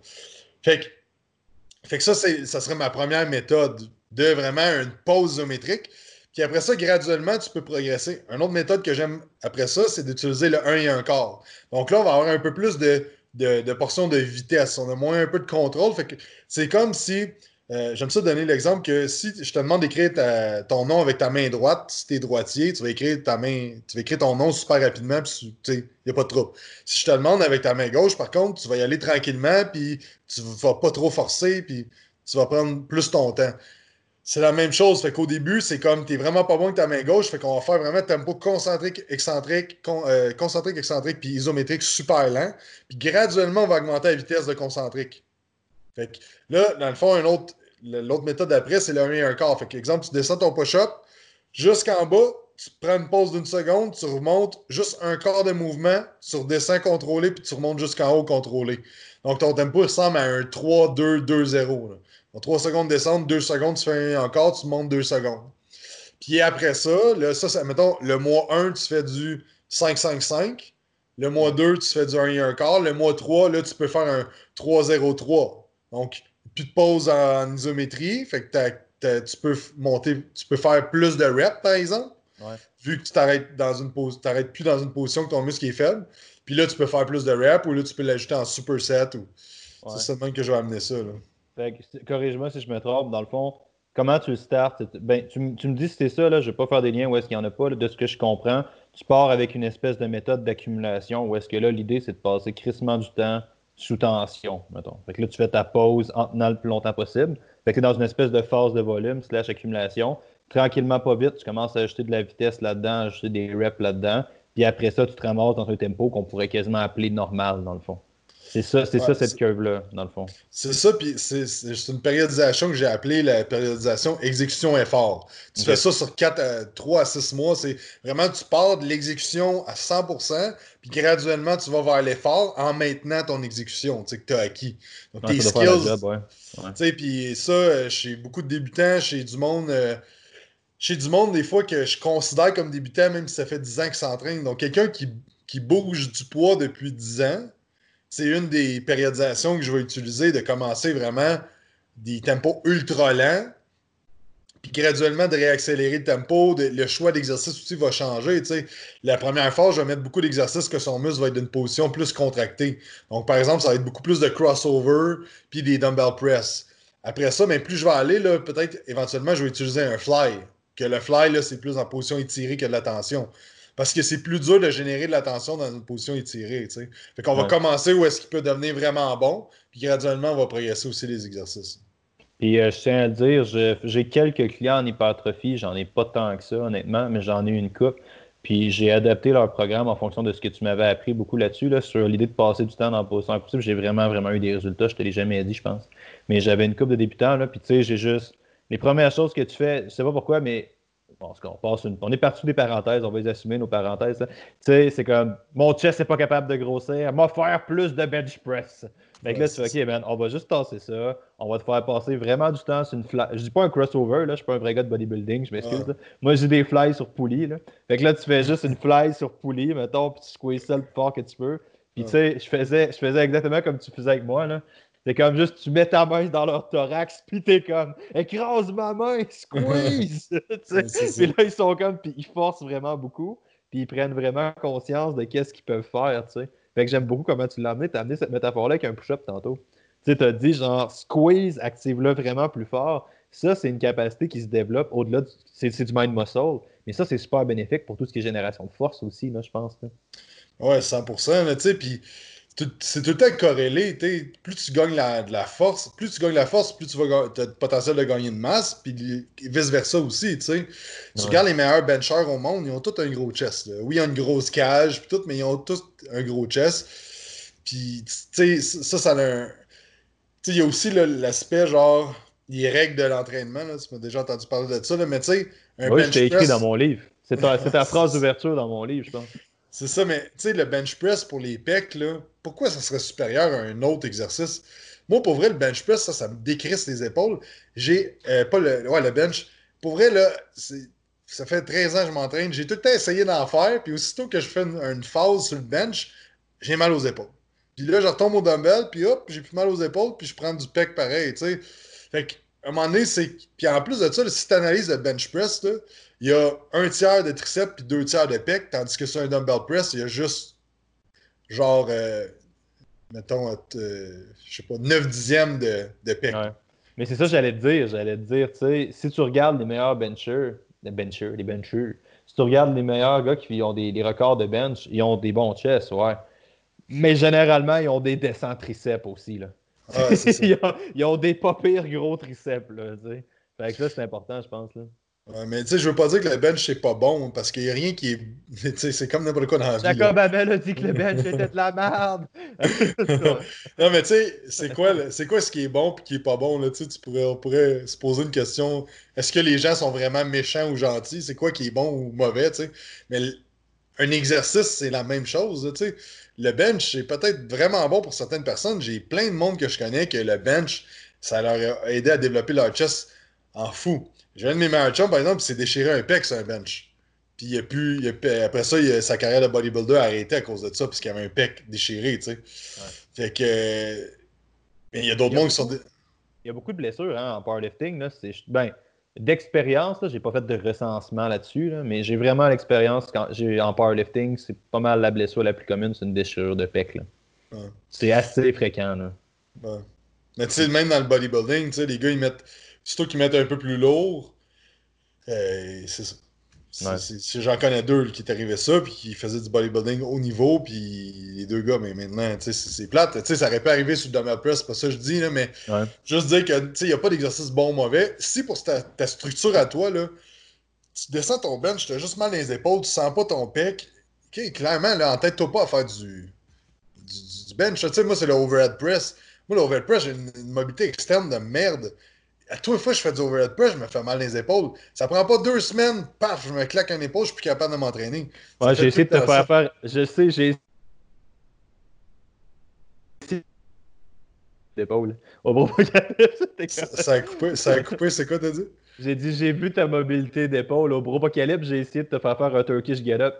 fait que, fait que ça, ça serait ma première méthode de vraiment une pause isométrique. Puis après ça, graduellement, tu peux progresser. Une autre méthode que j'aime après ça, c'est d'utiliser le 1 et 1 quart. Donc là, on va avoir un peu plus de, de, de portions de vitesse. On a moins un peu de contrôle. Fait que c'est comme si euh, j'aime ça donner l'exemple que si je te demande d'écrire ton nom avec ta main droite, si tu es droitier, tu vas écrire ta main, tu vas écrire ton nom super rapidement, puis il n'y a pas de trouble. Si je te demande avec ta main gauche, par contre, tu vas y aller tranquillement, puis tu vas pas trop forcer, puis tu vas prendre plus ton temps. C'est la même chose. Fait qu'au début, c'est comme tu n'es vraiment pas bon avec ta main gauche. Fait qu'on va faire vraiment tempo concentrique, excentrique, euh, concentrique, excentrique, puis isométrique super lent. Puis graduellement, on va augmenter la vitesse de concentrique. Fait que là, dans le fond, l'autre méthode d'après, c'est le 1 et 1 quart. Exemple, tu descends ton push-up jusqu'en bas, tu prends une pause d'une seconde, tu remontes juste un quart de mouvement, tu redescends contrôlé, puis tu remontes jusqu'en haut contrôlé. Donc ton tempo ressemble à un 3-2-2-0. En 3 secondes descendre, 2 secondes, tu fais un quart, tu montes 2 secondes. Puis après ça, ça, ça, mettons, le mois 1, tu fais du 5-5-5. Le mois 2, tu fais du 1 et 1 quart. Le mois 3, là, tu peux faire un 3-0-3. Donc, plus de pause en isométrie. Fait que tu peux monter, tu peux faire plus de reps, par exemple. Vu que tu t'arrêtes dans une pose, t'arrêtes plus dans une position que ton muscle est faible. Puis là, tu peux faire plus de reps ou là, tu peux l'ajouter en superset ou. C'est seulement que je vais amener ça. corrige-moi si je me trompe. Dans le fond, comment tu le starts? Ben, tu, me dis si c'est ça, là, je ne vais pas faire des liens où est-ce qu'il n'y en a pas. de ce que je comprends, tu pars avec une espèce de méthode d'accumulation où est-ce que là, l'idée, c'est de passer crissement du temps sous tension, mettons. Fait que là, tu fais ta pause en tenant le plus longtemps possible. Fait que es dans une espèce de phase de volume slash accumulation. Tranquillement, pas vite, tu commences à ajouter de la vitesse là-dedans, ajouter des reps là-dedans. Puis après ça, tu te ramasses dans un tempo qu'on pourrait quasiment appeler normal, dans le fond. C'est ça, c'est ça cette curve-là, dans le fond. C'est ça, puis c'est une périodisation que j'ai appelée la périodisation exécution-effort. Tu fais ça sur 4 à, 3 à 6 mois. C'est vraiment, tu pars de l'exécution à 100%, puis graduellement, tu vas vers l'effort en maintenant ton exécution, tu sais, que tu as acquis. Donc, tes skills. Tu sais, puis ça, euh, chez beaucoup de débutants, chez du monde. Euh, chez du monde, des fois, que je considère comme débutant, même si ça fait 10 ans qu'ils s'entraîne. Donc, quelqu'un qui, qui bouge du poids depuis 10 ans, c'est une des périodisations que je vais utiliser, de commencer vraiment des tempos ultra lents, puis graduellement de réaccélérer le tempo. le choix d'exercice aussi va changer. La première fois, je vais mettre beaucoup d'exercices que son muscle va être d'une position plus contractée. Donc, par exemple, ça va être beaucoup plus de crossover puis des dumbbell press. Après ça, mais plus je vais aller, peut-être éventuellement, je vais utiliser un fly. Que le fly, c'est plus en position étirée que de la tension. Parce que c'est plus dur de générer de la tension dans une position étirée. sais. Fait qu'on va commencer où est-ce qu'il peut devenir vraiment bon, puis graduellement, on va progresser aussi les exercices. Puis euh, je tiens à dire, j'ai quelques clients en hypertrophie, j'en ai pas tant que ça, honnêtement, mais j'en ai eu une coupe. Puis j'ai adapté leur programme en fonction de ce que tu m'avais appris beaucoup là-dessus, là, sur l'idée de passer du temps dans la position possible. J'ai vraiment, vraiment eu des résultats. Je te l'ai jamais dit, je pense. Mais j'avais une coupe de débutants, là, puis tu sais, j'ai juste. Les premières choses que tu fais, je sais pas pourquoi, mais on, passe une, on est parti des parenthèses, on va les assumer, nos parenthèses. Tu sais, c'est comme mon chest n'est pas capable de grossir, m'a faire plus de bench press. Fait que là, tu fais, OK, man, on va juste tasser ça. On va te faire passer vraiment du temps sur une fly. Je dis pas un crossover, là, je suis pas un vrai gars de bodybuilding, je m'excuse. Moi, j'ai des flies sur poulie. Là. Fait que là, tu fais juste une fly sur poulie, mettons, puis tu squeezes ça le plus fort que tu peux. Puis tu sais, je faisais, je faisais exactement comme tu faisais avec moi. Là. C'est comme juste, tu mets ta main dans leur thorax, puis t'es comme, écrase ma main, squeeze! puis là, ils sont comme, puis ils forcent vraiment beaucoup, puis ils prennent vraiment conscience de qu'est-ce qu'ils peuvent faire, tu sais? Fait que j'aime beaucoup comment tu l'as amené. Tu as amené cette métaphore-là avec un push-up tantôt. Tu sais, tu as dit genre squeeze, active-le vraiment plus fort. Ça, c'est une capacité qui se développe au-delà du. C'est du mind muscle. Mais ça, c'est super bénéfique pour tout ce qui est génération de force aussi, là, je pense. Là. Ouais, 100%. Tu sais, puis c'est tout le temps corrélé. Plus tu gagnes la, de la force, plus tu gagnes la force, plus tu vas as le potentiel de gagner de masse, puis vice-versa aussi. Tu regardes les meilleurs benchers au monde, ils ont tous un gros chest. Oui, ils ont une grosse cage, puis tout, mais ils ont tous un gros chest. Puis, tu sais, ça, ça a un. Tu sais, il y a aussi l'aspect, genre, les règles de l'entraînement. Tu m'as déjà entendu parler de ça, mais tu sais, un Oui, je t'ai écrit dans mon livre. C'est ta, ta phrase d'ouverture dans mon livre, je pense. C'est ça, mais tu sais, le bench press pour les pecs, là, pourquoi ça serait supérieur à un autre exercice? Moi, pour vrai, le bench press, ça, ça me décrisse les épaules. J'ai euh, pas le. Ouais, le bench. Pour vrai, là, ça fait 13 ans que je m'entraîne. J'ai tout le temps essayé d'en faire, puis aussitôt que je fais une, phase sur le bench, j'ai mal aux épaules. Puis là, je retombe au dumbbell, puis hop, j'ai plus mal aux épaules, puis je prends du pec pareil, tu sais. Fait qu'à un moment donné, c'est. Puis en plus de ça, si tu analyses le bench press, il y a un tiers de triceps puis deux tiers de pec, tandis que sur un dumbbell press, il y a juste genre, euh, mettons, euh, je sais pas, 9 dixièmes de, de. Mais c'est ça que j'allais te dire. J'allais te dire, tu sais, si tu regardes les meilleurs benchers, les benchers, les benchers, si tu regardes les meilleurs gars qui ont des, records de bench, ils ont des bons chests, ouais. Mais généralement, ils ont des descents triceps aussi, là. Ah, ils, ont, ils, ont, des pas pires gros triceps, là, tu sais. Fait que ça, c'est important, je pense, là. Ouais, mais tu sais, je veux pas dire que le bench c'est pas bon parce qu'il y a rien qui est. Tu sais, c'est comme n'importe quoi dans la vie. Jacob Abel a dit que le bench était de la merde. non, mais tu sais, c'est quoi, quoi ce qui est bon et qui est pas bon là, tu pourrais, on pourrait se poser une question. Est-ce que les gens sont vraiment méchants ou gentils? C'est quoi qui est bon ou mauvais? Mais un exercice, c'est la même chose, tu sais. Le bench, c'est peut-être vraiment bon pour certaines personnes. J'ai plein de monde que je connais que le bench, ça leur a aidé à développer leur chest en fou. J'ai un de mes meilleurs chums, par exemple, qui s'est déchiré un pec sur un bench. Puis il a pu, après ça, sa carrière de bodybuilder a arrêté à cause de ça, parce qu'il avait un pec déchiré, tu sais. Fait que. Mais il y a d'autres mondes qui sont. Il y a beaucoup de blessures hein, en powerlifting. Là. Ben, d'expérience, j'ai pas fait de recensement là-dessus, là, mais j'ai vraiment l'expérience quand j'ai en powerlifting, c'est pas mal la blessure la plus commune, c'est une déchirure de pec. C'est assez fréquent. Là. Mais tu sais, même dans le bodybuilding, les gars, ils mettent toi qui mettent un peu plus lourd, euh, c'est ça. J'en connais deux qui t'arrivaient ça, puis qui faisaient du bodybuilding haut niveau, puis les deux gars, mais maintenant, c'est plate. ça aurait pu arriver sur le dumbbell press, c'est pas ça que je dis, là, mais juste dire que il n'y a pas d'exercice bon ou mauvais. Si pour ta, ta, structure à toi, là, tu descends ton bench, tu as juste mal les épaules, tu sens pas ton pec, clairement, là, en tête, toi pas à faire du, du, du bench. moi, c'est le overhead press. Moi, le overhead press, j'ai une, une mobilité externe de merde à toutes les fois que je fais du overhead press, je me fais mal les épaules. Ça prend pas deux semaines, paf, je me claque un épaule, je suis plus capable de m'entraîner. Ouais, j'ai essayé de te faire faire. Je sais, j'ai d'épaule. Au ça, ça a coupé, ça a coupé, c'est quoi t'as dit? J'ai dit j'ai vu ta mobilité d'épaule. Au bro calibre, j'ai essayé de te faire faire un Turkish get up.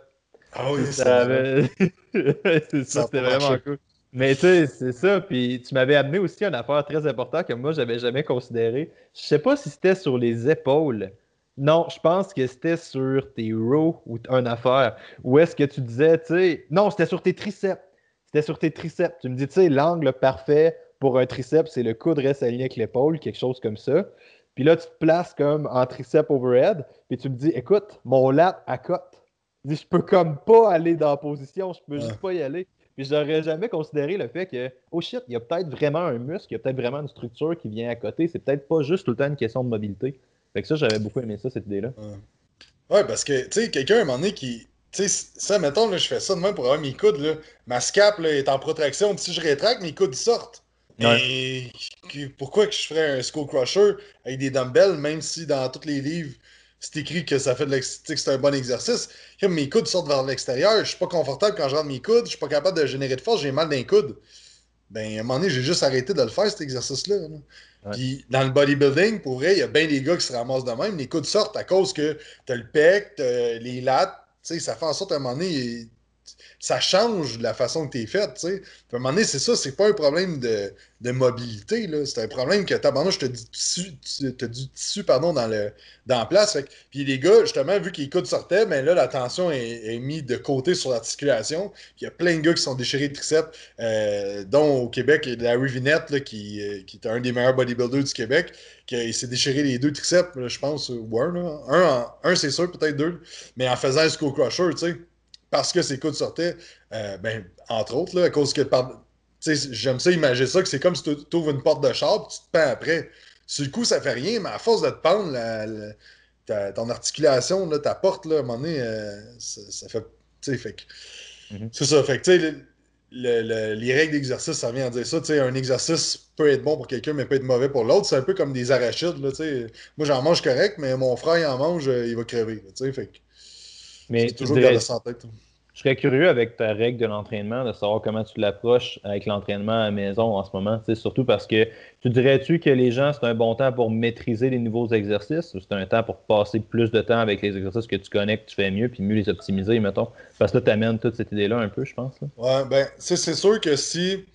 Ah oui, ça. c'est ça, c'était vraiment cool. Mais tu sais, c'est ça. Puis tu m'avais amené aussi une affaire très importante que moi, j'avais jamais considéré. Je sais pas si c'était sur les épaules. Non, je pense que c'était sur tes rows ou une affaire. Ou est-ce que tu disais, tu sais, non, c'était sur tes triceps. C'était sur tes triceps. Tu me dis, tu sais, l'angle parfait pour un triceps, c'est le coude reste aligné avec l'épaule, quelque chose comme ça. Puis là, tu te places comme en triceps overhead, puis tu me dis, écoute, mon lat à cote. Je je peux comme pas aller dans la position, je peux juste pas y aller. Puis j'aurais jamais considéré le fait que, oh shit, il y a peut-être vraiment un muscle, il y a peut-être vraiment une structure qui vient à côté. C'est peut-être pas juste tout le temps une question de mobilité. Fait que ça, j'avais beaucoup aimé ça, cette idée-là. Ouais, parce que, tu sais, quelqu'un à un moment donné qui. Tu sais, ça, mettons, là, je fais ça de même pour avoir mes coudes, là. Ma scap là, est en protraction, si je rétracte, mes coudes sortent. Et pourquoi que je ferais un skull crusher avec des dumbbells, même si dans tous les livres, c'est écrit que ça fait de c'est un bon exercice. mes coudes sortent vers l'extérieur, je suis pas confortable quand je rentre mes coudes, je suis pas capable de générer de force, j'ai mal d'un coude. Ben, à un moment donné, j'ai juste arrêté de le faire, cet exercice-là. Puis dans le bodybuilding, pour vrai, il y a bien des gars qui se ramassent de même. Les coudes sortent à cause que tu as le pec, as les lattes. Ça fait en sorte à un moment donné, ça change la façon que tu es fait, tu sais. À un moment donné, c'est ça, c'est pas un problème de, mobilité, là. C'est un problème que, je te dis tissu, as du tissu, pardon, dans, le, dans la place. puis les gars, justement, vu qu'ils coudes sortaient, mais là, la tension est, mise de côté sur l'articulation. Il y a plein de gars qui sont déchirés de triceps, euh, dont au Québec, Larry Vinette, qui, euh, qui est un des meilleurs bodybuilders du Québec, qui s'est déchiré les deux triceps, je pense, ou un, Un, un c'est sûr, peut-être deux, mais en faisant un skull crusher, tu sais parce que ses coudes sortaient, euh, ben, entre autres, là, à cause que j'aime ça imaginer ça, que c'est comme si tu ouvres une porte de char et tu te pends après. Sur le coup, ça fait rien, mais à force de te pendre, la, ton articulation, là, ta porte, là, à un moment donné, euh, ça, fait. fait mm-hmm. C'est ça. Fait que, les règles d'exercice, ça vient à dire ça. un exercice peut être bon pour quelqu'un, mais peut être mauvais pour l'autre. C'est un peu comme des arachides. Là, Moi, j'en mange correct, mais mon frère, il en mange, euh, il va crever. fait mais toujours garder ça en tête. Je serais curieux avec ta règle de l'entraînement de savoir comment tu l'approches avec l'entraînement à la maison en ce moment. Surtout parce que tu dirais-tu que les gens, c'est un bon temps pour maîtriser les nouveaux exercices ou c'est un temps pour passer plus de temps avec les exercices que tu connais, que tu fais mieux, puis mieux les optimiser, mettons? Parce que là, tu amènes toute cette idée-là un peu, je pense. Ouais, ben, c'est sûr que si,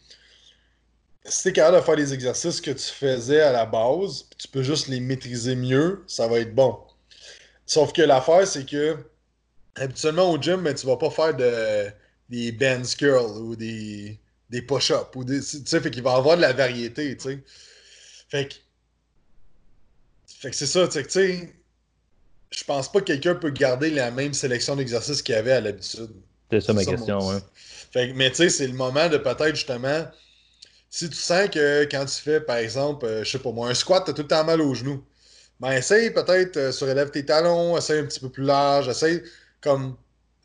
si tu es capable de faire les exercices que tu faisais à la base, tu peux juste les maîtriser mieux, ça va être bon. Sauf que l'affaire, c'est que habituellement au gym, mais tu vas pas faire de, des bench curls ou des, des push-ups. Ou des, tu sais, fait qu'il va y avoir de la variété, tu sais. Fait que, fait que c'est ça, tu sais, je pense pas que quelqu'un peut garder la même sélection d'exercices qu'il avait à l'habitude. C'est ça ma question, ouais. Fait que, mais tu sais, c'est le moment de peut-être justement, si tu sens que quand tu fais, par exemple, euh, je sais pas moi, un squat, t'as tout le temps mal aux genoux, ben essaye peut-être, euh, surélève tes talons, essaye un petit peu plus large, essaye comme,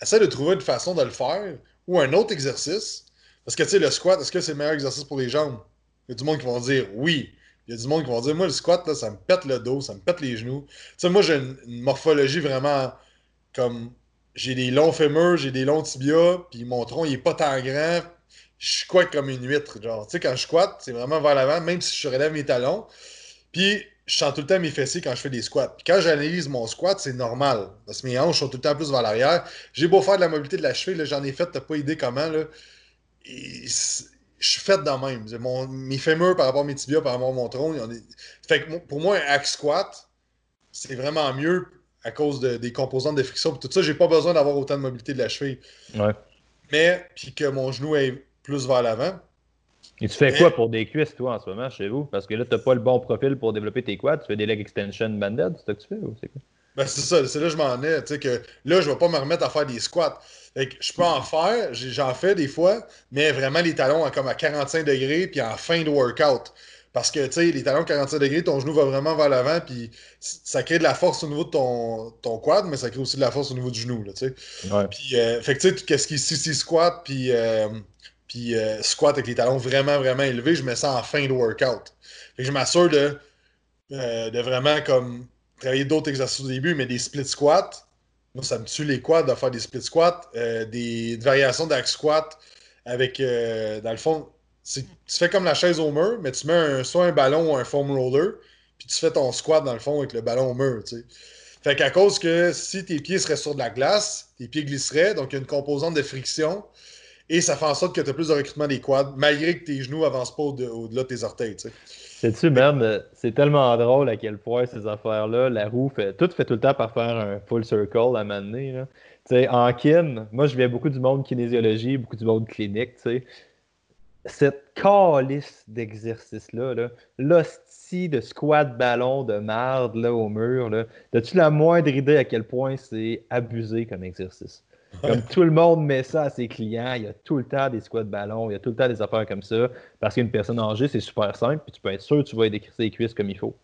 essaie de trouver une façon de le faire ou un autre exercice. Parce que, tu sais, le squat, est-ce que c'est le meilleur exercice pour les jambes? Il y a du monde qui vont dire oui. Il y a du monde qui vont dire, moi, le squat, là, ça me pète le dos, ça me pète les genoux. Tu sais, moi, j'ai une, morphologie vraiment comme. J'ai des longs fémurs, j'ai des longs tibias, puis mon tronc, il est pas tant grand. Je squatte comme une huître. Genre, tu sais, quand je squatte, c'est vraiment vers l'avant, même si je relève mes talons. Puis, je sens tout le temps mes fessiers quand je fais des squats. Puis quand j'analyse mon squat, c'est normal. Parce que mes hanches sont tout le temps plus vers l'arrière. J'ai beau faire de la mobilité de la cheville, j'en ai fait, t'as pas idée comment. Là. je suis fait de même. Mon, mes fémurs par rapport à mes tibias, par rapport à mon tronc. Fait que pour moi, un hack squat, c'est vraiment mieux à cause des composantes de friction. tout ça, j'ai pas besoin d'avoir autant de mobilité de la cheville. Ouais. Mais, puis que mon genou est plus vers l'avant. Et tu fais quoi pour des cuisses, toi, en ce moment, chez vous? Parce que là, tu n'as pas le bon profil pour développer tes quads. Tu fais des leg extension banded, c'est ça que tu fais ou c'est quoi? Ben, c'est ça, c'est là que je m'en ai. Tu sais, que là, je vais pas me remettre à faire des squats. Fait que je peux en faire, j'en fais des fois, mais vraiment les talons comme à 45 degrés, puis en fin de workout. Parce que, tu sais, les talons à 45 degrés, ton genou va vraiment vers l'avant, puis ça crée de la force au niveau de ton, ton quad, mais ça crée aussi de la force au niveau du genou, tu sais. Ouais. Puis, euh, fait que, tu sais, qu'est-ce qui est CC squat, puis euh, puis euh, squat avec les talons vraiment, vraiment élevés, je mets ça en fin de workout. Fait que je m'assure de, euh, de vraiment comme travailler d'autres exercices au début, mais des split squats. Moi, ça me tue les quads de faire des split squats, euh, des, variations d'hack squat avec, dans le fond, tu fais comme la chaise au mur, mais tu mets soit un ballon ou un foam roller, puis tu fais ton squat dans le fond avec le ballon au mur, tu sais. Fait qu'à cause que si tes pieds seraient sur de la glace, tes pieds glisseraient, donc il y a une composante de friction et ça fait en sorte que tu as plus de recrutement des quads, malgré que tes genoux avancent pas au-delà de tes orteils. Tu Sais-tu, même, c'est tellement drôle à quel point ces affaires-là, la roue, fait, tout fait tout le temps par faire un full circle à un moment donné. En kin, moi je viens beaucoup du monde kinésiologie, beaucoup du monde clinique. sais. Cette calice d'exercice-là, -là, l'hostie de squat ballon de marde là, au mur, as-tu la moindre idée à quel point c'est abusé comme exercice? Comme tout le monde met ça à ses clients, il y a tout le temps des squats de ballon, il y a tout le temps des affaires comme ça. Parce qu'une personne âgée, c'est super simple, puis tu peux être sûr que tu vas aider ses cuisses comme il faut.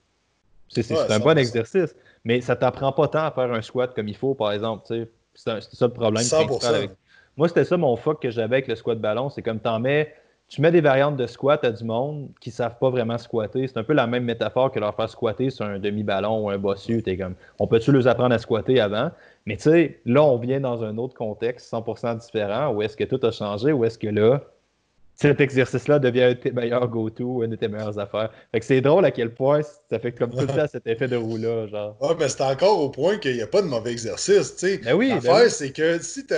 C'est un bon exercice, mais ça t'apprend pas tant à faire un squat comme il faut, par exemple. C'est ça le problème principal avec. Moi, c'était ça mon fuck que j'avais avec le squat de ballon. C'est comme t'en mets tu mets des variantes de squat à du monde qui ne savent pas vraiment squatter. C'est un peu la même métaphore que leur faire squatter sur un demi-ballon ou un bossu. comme, on peut-tu leur apprendre à squatter avant? Mais tu sais, là, on vient dans un autre contexte 100% différent où est-ce que tout a changé, où est-ce que là, cet exercice-là devient un de tes meilleurs go-to, une de tes meilleures affaires. Fait que c'est drôle à quel point ça fait comme tout ça cet effet de roue-là, genre. Ouais, mais c'est encore au point qu'il n'y a pas de mauvais exercice, tu sais. Ben oui, ben L'affaire, c'est que si tu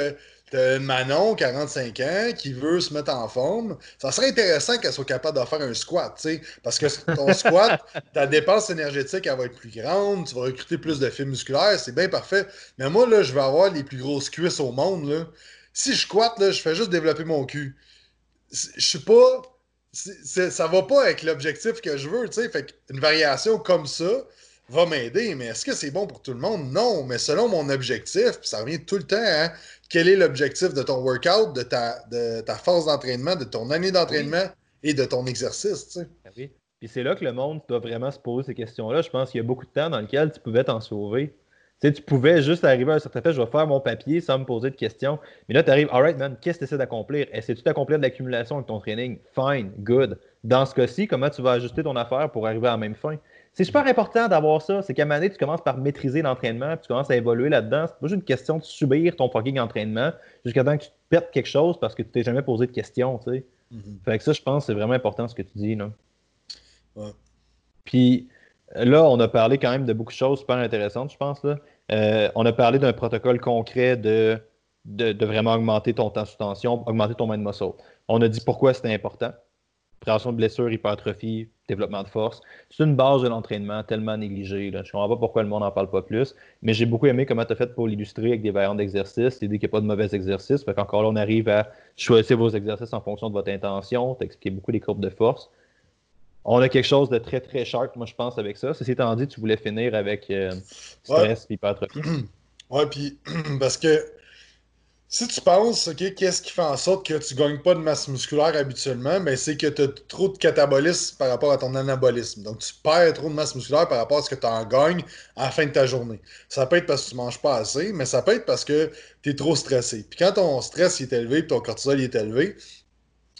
T'as une Manon, 45 ans, qui veut se mettre en forme. Ça serait intéressant qu'elle soit capable de faire un squat, tu sais. Parce que ton squat, ta dépense énergétique, elle va être plus grande. Tu vas recruter plus de fibres musculaires. C'est bien parfait. Mais moi, là, je vais avoir les plus grosses cuisses au monde, là. Si je squatte, là, je fais juste développer mon cul. Je suis pas. ça va pas avec l'objectif que je veux, tu sais. Fait une variation comme ça va m'aider, mais est-ce que c'est bon pour tout le monde? Non, mais selon mon objectif, puis ça revient tout le temps à quel est l'objectif de ton workout, de ta, de ta force d'entraînement, de ton année d'entraînement et de ton exercice. Tu sais? Ah oui. Puis c'est là que le monde doit vraiment se poser ces questions-là. Je pense qu'il y a beaucoup de temps dans lequel tu pouvais t'en sauver. Tu, sais, tu pouvais juste arriver à un certain fait, je vais faire mon papier sans me poser de questions. Mais là, tu arrives, alright, man, qu'est-ce que tu essaies d'accomplir? Essaies-tu d'accomplir de l'accumulation avec ton training? Fine, good. Dans ce cas-ci, comment tu vas ajuster ton affaire pour arriver à la même fin? C'est super important d'avoir ça. C'est qu'à un moment donné, tu commences par maîtriser l'entraînement, puis tu commences à évoluer là-dedans. C'est pas juste une question de subir ton fucking entraînement jusqu'à temps que tu te perdes quelque chose parce que tu t'es jamais posé de questions, tu sais. Mm-hmm. Fait que ça, je pense, c'est vraiment important ce que tu dis, là. Ouais. Puis là, on a parlé quand même de beaucoup de choses super intéressantes, je pense, là. Euh, on a parlé d'un protocole concret de, de, de, vraiment augmenter ton temps sous tension, augmenter ton mind muscle. On a dit pourquoi c'était important prévention de blessures, hypertrophie, développement de force. C'est une base de l'entraînement tellement négligée. Je ne comprends pas pourquoi le monde n'en parle pas plus, mais j'ai beaucoup aimé comment tu as fait pour l'illustrer avec des variantes d'exercices, l'idée qu'il n'y a pas de mauvais exercices. Fait qu'encore là, on arrive à choisir vos exercices en fonction de votre intention. Tu as expliqué beaucoup les courbes de force. On a quelque chose de très, très sharp, moi, je pense, avec ça. Ceci étant dit, tu voulais finir avec euh, stress et hypertrophie. Ouais, puis parce que si tu penses, OK, qu'est-ce qui fait en sorte que tu ne gagnes pas de masse musculaire habituellement, ben, c'est que tu as trop de catabolisme par rapport à ton anabolisme. Donc, tu perds trop de masse musculaire par rapport à ce que tu en gagnes à la fin de ta journée. Ça peut être parce que tu ne manges pas assez, mais ça peut être parce que tu es trop stressé. Puis quand ton stress est élevé ton cortisol est élevé,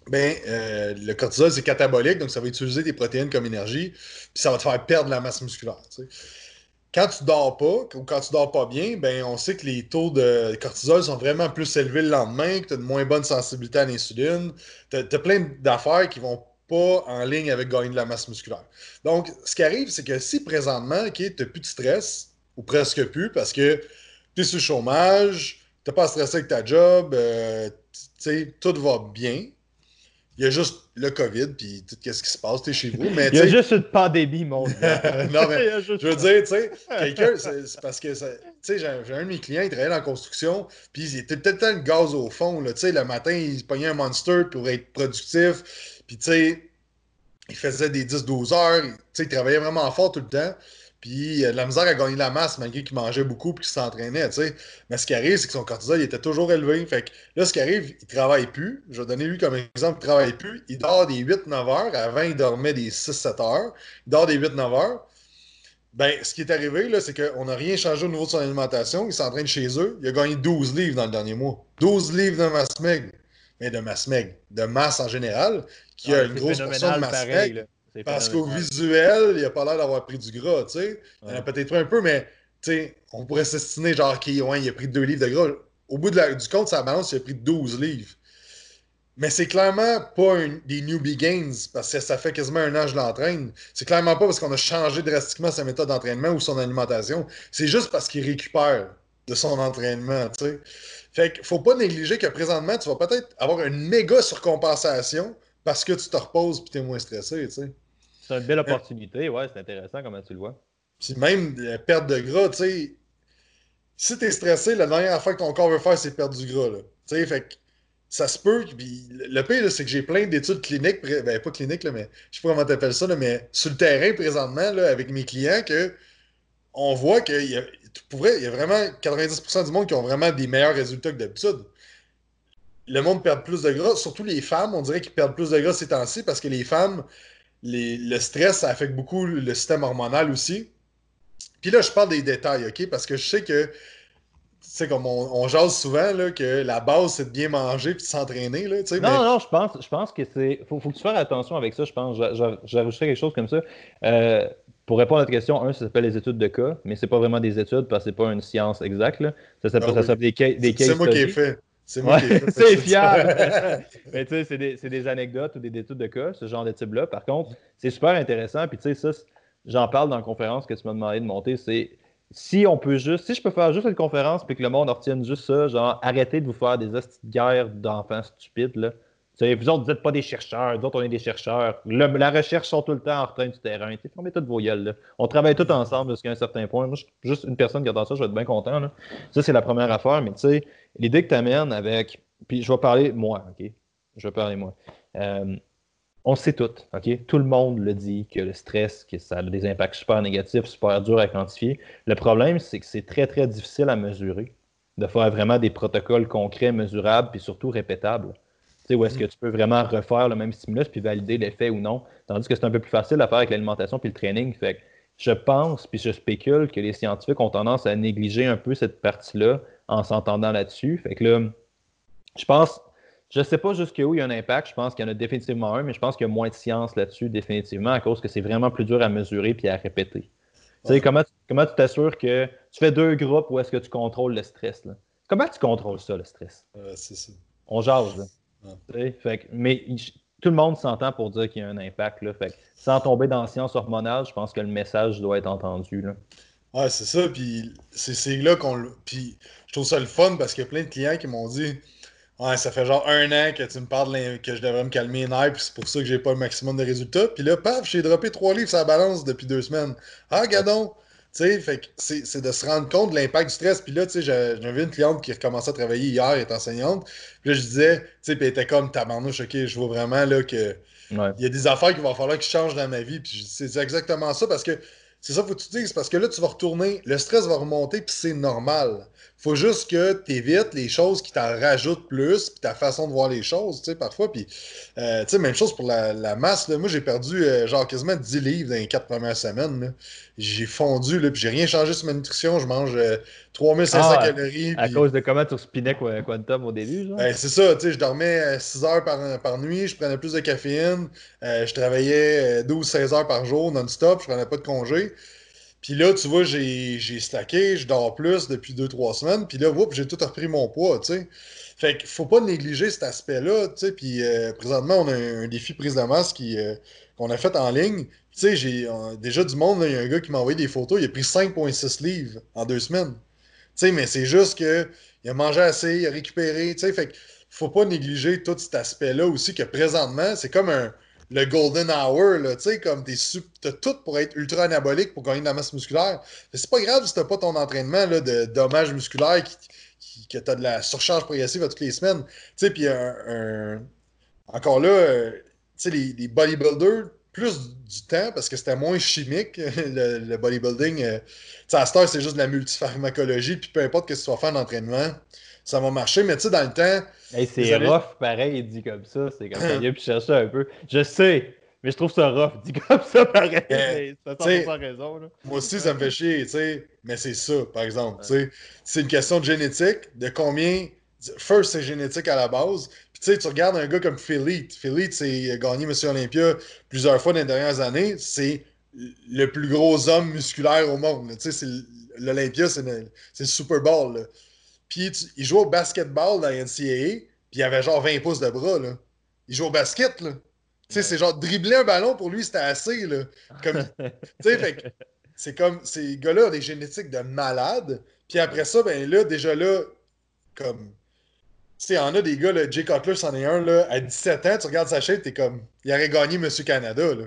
ben, euh, le cortisol, c'est catabolique, donc ça va utiliser tes protéines comme énergie, puis ça va te faire perdre la masse musculaire quand tu dors pas, ou quand tu dors pas bien, ben on sait que les taux de cortisol sont vraiment plus élevés le lendemain, que tu as de moins bonne sensibilité à l'insuline. Tu as, plein d'affaires qui vont pas en ligne avec gagner de la masse musculaire. Donc, ce qui arrive, c'est que si présentement, OK, tu n'as plus de stress, ou presque plus, parce que tu es chômage, tu n'es pas stressé avec ta job, euh, tout va bien, il y a juste le COVID, puis tout ce qui se passe, tu es chez vous. Mais, il y a juste une pandémie, mon gars. non, mais je veux dire, tu sais, quelqu'un, c'est parce que, tu sais, j'ai un de mes clients, il travaillait en construction, puis il était peut-être le gaz au fond, tu sais, le matin, il pognait un monster pour être productif, puis tu sais, il faisait des 10-12 heures, tu sais, il travaillait vraiment fort tout le temps. Puis il a de la misère à gagner la masse malgré qu'il mangeait beaucoup et qu'il s'entraînait, tu sais. Mais ce qui arrive, c'est que son cortisol il était toujours élevé. Fait que là, ce qui arrive, il travaille plus. Je vais donner lui comme exemple, il travaille plus. Il dort des 8-9 heures. Avant, il dormait des 6-7 heures. Il dort des 8-9 heures. Ben, ce qui est arrivé, là, c'est qu'on n'a rien changé au niveau de son alimentation. Il s'entraîne chez eux. Il a gagné 12 livres dans le dernier mois. 12 livres de masse maigre. Mais de masse maigre. De masse en général, qui a une grosse portion de masse maigre. Parce qu'au visuel, il a pas l'air d'avoir pris du gras, tu sais. Il en a peut-être pris un peu, mais tu sais, on pourrait s'estimer genre, OK, ouais, il a pris 2 livres de gras. Au bout de du compte, sa balance, il a pris 12 livres. Mais c'est clairement pas des newbie gains parce que ça fait quasiment un an que je l'entraîne. C'est clairement pas parce qu'on a changé drastiquement sa méthode d'entraînement ou son alimentation. C'est juste parce qu'il récupère de son entraînement, tu sais. Fait qu'il faut pas négliger que présentement, tu vas peut-être avoir une méga surcompensation parce que tu te reposes et tu es moins stressé, tu sais. C'est une belle opportunité, ouais, c'est intéressant comment tu le vois. Puis même la perte de gras, tu sais, si tu es stressé, la dernière fois que ton corps veut faire, c'est perdre du gras, là. Tu sais, fait que ça se peut. Puis le pire, c'est que j'ai plein d'études cliniques, ben pas cliniques, là, mais je sais pas comment tu appelles ça, là, mais sur le terrain présentement, là, avec mes clients, que on voit qu'il y a, il y a vraiment 90% du monde qui ont vraiment des meilleurs résultats que d'habitude le monde perd plus de gras, surtout les femmes, on dirait qu'ils perdent plus de gras ces temps-ci parce que les femmes, le stress, ça affecte beaucoup le système hormonal aussi. Puis là, je parle des détails, OK? Parce que je sais que sais, comme on, jase souvent, là, que la base, c'est de bien manger puis de s'entraîner. Là, non, non, je pense, je pense que c'est. Faut, faut que tu fasses attention avec ça, je pense. J'ajouterais quelque chose comme ça. Euh, pour répondre à ta question, un, ça s'appelle les études de cas, mais c'est pas vraiment des études parce que c'est pas une science exacte. Ça s'appelle ah des, des C'est moi qui ai fait. C'est moi qui c'est fiable. mais tu sais, c'est des, des, anecdotes ou des études de cas, ce genre de type-là. Par contre, c'est super intéressant. Puis tu sais, ça, j'en parle dans la conférence que tu m'as demandé de monter. C'est si on peut juste, si je peux faire juste une conférence puis que le monde retienne juste ça, genre arrêtez de vous faire des guerres d'enfants stupides, là. vous autres, vous n'êtes pas des chercheurs, nous autres, on est des chercheurs. la recherche sont tout le temps en retrait du terrain. Fermez toutes vos gueules. Là. On travaille tous ensemble jusqu'à un certain point. Moi, je, juste une personne qui entend ça, je vais être bien content. Là. Ça, c'est la première affaire. Mais tu sais, l'idée que tu amènes avec. Puis je vais parler moi, OK? Je vais parler moi. Euh, on sait tout, OK? Tout le monde le dit que le stress, que ça a des impacts super négatifs, super durs à quantifier. Le problème, c'est que c'est très, très difficile à mesurer, de faire vraiment des protocoles concrets, mesurables, puis surtout répétables. Tu sais, où est-ce que tu peux vraiment refaire le même stimulus puis valider l'effet ou non. Tandis que c'est un peu plus facile à faire avec l'alimentation puis le training. Fait que je pense, puis je spécule que les scientifiques ont tendance à négliger un peu cette partie-là en s'entendant là-dessus. Fait que là, je pense je ne sais pas jusqu'où il y a un impact. Je pense qu'il y en a définitivement un, mais je pense qu'il y a moins de science là-dessus, définitivement, à cause que c'est vraiment plus dur à mesurer puis à répéter. Tu sais, comment, comment tu t'assures que tu fais deux groupes où est-ce que tu contrôles le stress? Là? Comment tu contrôles ça, le stress? c'est ça. On jase. Là. Fait, mais tout le monde s'entend pour dire qu'il y a un impact. Là. Fait, sans tomber dans la science hormonale, je pense que le message doit être entendu. Là. Ouais, c'est ça. Puis c'est là qu'on. Puis je trouve ça le fun parce qu'il y a plein de clients qui m'ont dit Ouais, ça fait genre un an que tu me parles que je devrais me calmer les nerfs, puis c'est pour ça que j'ai pas le maximum de résultats. Puis là, paf, j'ai droppé trois livres la balance depuis deux semaines. Ah, gadon! Tu sais, fait que c'est de se rendre compte de l'impact du stress. Puis là, tu sais, j'avais une cliente qui recommençait à travailler hier, elle est enseignante. Puis là, je disais, tu sais, puis elle était comme tabarnouche, ok, je vois vraiment là que. Il y a des affaires qu'il va falloir que je change dans ma vie. Puis c'est exactement ça parce que c'est ça, faut que tu dises, parce que là, tu vas retourner, le stress va remonter, puis c'est normal faut juste que tu évites les choses qui t'en rajoutent plus, puis ta façon de voir les choses, tu sais, parfois. Puis, euh, tu sais, même chose pour la, masse. Là. Moi, j'ai perdu euh, genre quasiment 10 livres dans les quatre premières semaines. J'ai fondu, là, puis j'ai rien changé sur ma nutrition. Je mange 3500 euh, ah, calories. À cause de comment tu spinais Quantum au début, genre? Ben, c'est ça, tu sais, je dormais 6 heures par, par nuit, je prenais plus de caféine, je travaillais 12-16 heures par jour non-stop, je prenais pas de congé. Puis là, tu vois, j'ai stacké, je dors plus depuis deux, trois semaines. Puis là, j'ai tout repris mon poids, tu sais. Fait qu'il faut pas négliger cet aspect-là, tu sais. Puis euh, présentement, on a un, défi prise de masse euh, qu'on a fait en ligne. Tu sais, j'ai déjà du monde, il y a un gars qui m'a envoyé des photos, il a pris 5,6 livres en deux semaines. Tu sais, mais c'est juste que il a mangé assez, il a récupéré, tu sais. Fait qu'il faut pas négliger tout cet aspect-là aussi que présentement, c'est comme un le golden hour, tu sais, comme t'as tout pour être ultra anabolique pour gagner de la masse musculaire. C'est pas grave si t'as pas ton entraînement là, de dommage musculaire qui, qui, que t'as de la surcharge progressive à toutes les semaines. Tu sais, puis un, encore là, euh, tu sais, les, les, bodybuilders, plus du temps, parce que c'était moins chimique, le, bodybuilding. Euh, tu sais, à cette c'est juste de la multipharmacologie, puis peu importe ce que tu vas faire en entraînement, ça va marcher. Mais tu sais, dans le temps, c'est rough, pareil, il dit comme ça. C'est comme ça, il a pu chercher un peu. Je sais, mais je trouve ça rough. Dit comme ça, pareil. Mais, pas raison. Là. Moi aussi, ça me fait chier, tu sais. Mais c'est ça, par exemple. C'est une question de génétique, de combien. First, c'est génétique à la base. Puis, tu sais, tu regardes un gars comme Philippe. Philippe, c'est gagné Monsieur Olympia plusieurs fois dans les dernières années. C'est le plus gros homme musculaire au monde. Tu sais, l'Olympia, c'est le Super Bowl. Là. Puis il jouait au basketball dans la NCAA, puis il avait genre 20 pouces de bras, là. Il joue au basket, là. Tu sais, c'est genre dribbler un ballon pour lui, c'était assez, là. Comme, tu sais, fait c'est comme, ces gars-là ont des génétiques de malades. Puis après ça, ben là, déjà là, comme, tu sais, en a des gars, là, Jay Cutler, c'en est un, là, à 17 ans, tu regardes sa chaîne, t'es comme, il aurait gagné Monsieur Canada, là.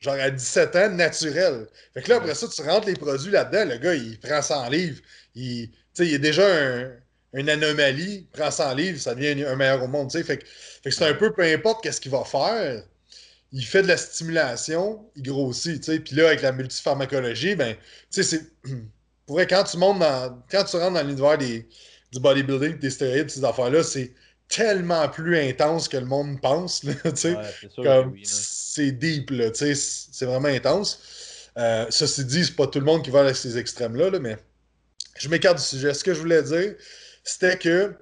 Genre à 17 ans, naturel. Fait que là, après ça, tu rentres les produits là-dedans, le gars, il prend 100 livres, il il y a déjà un, une anomalie, prend 100 livres, ça devient un meilleur au monde. Fait que, fait que c'est un peu peu importe qu'est-ce qu'il va faire, il fait de la stimulation, il grossit. Puis là, avec la multipharmacologie, ben, c'est. Pour quand tu montes dans. Quand tu rentres dans l'univers du bodybuilding, des stéroïdes, ces affaires-là, c'est tellement plus intense que le monde pense. c'est deep, c'est vraiment intense. Euh, ceci dit, c'est pas tout le monde qui va à ces extrêmes-là, là, mais je m'écarte du sujet. Ce que je voulais dire, c'était que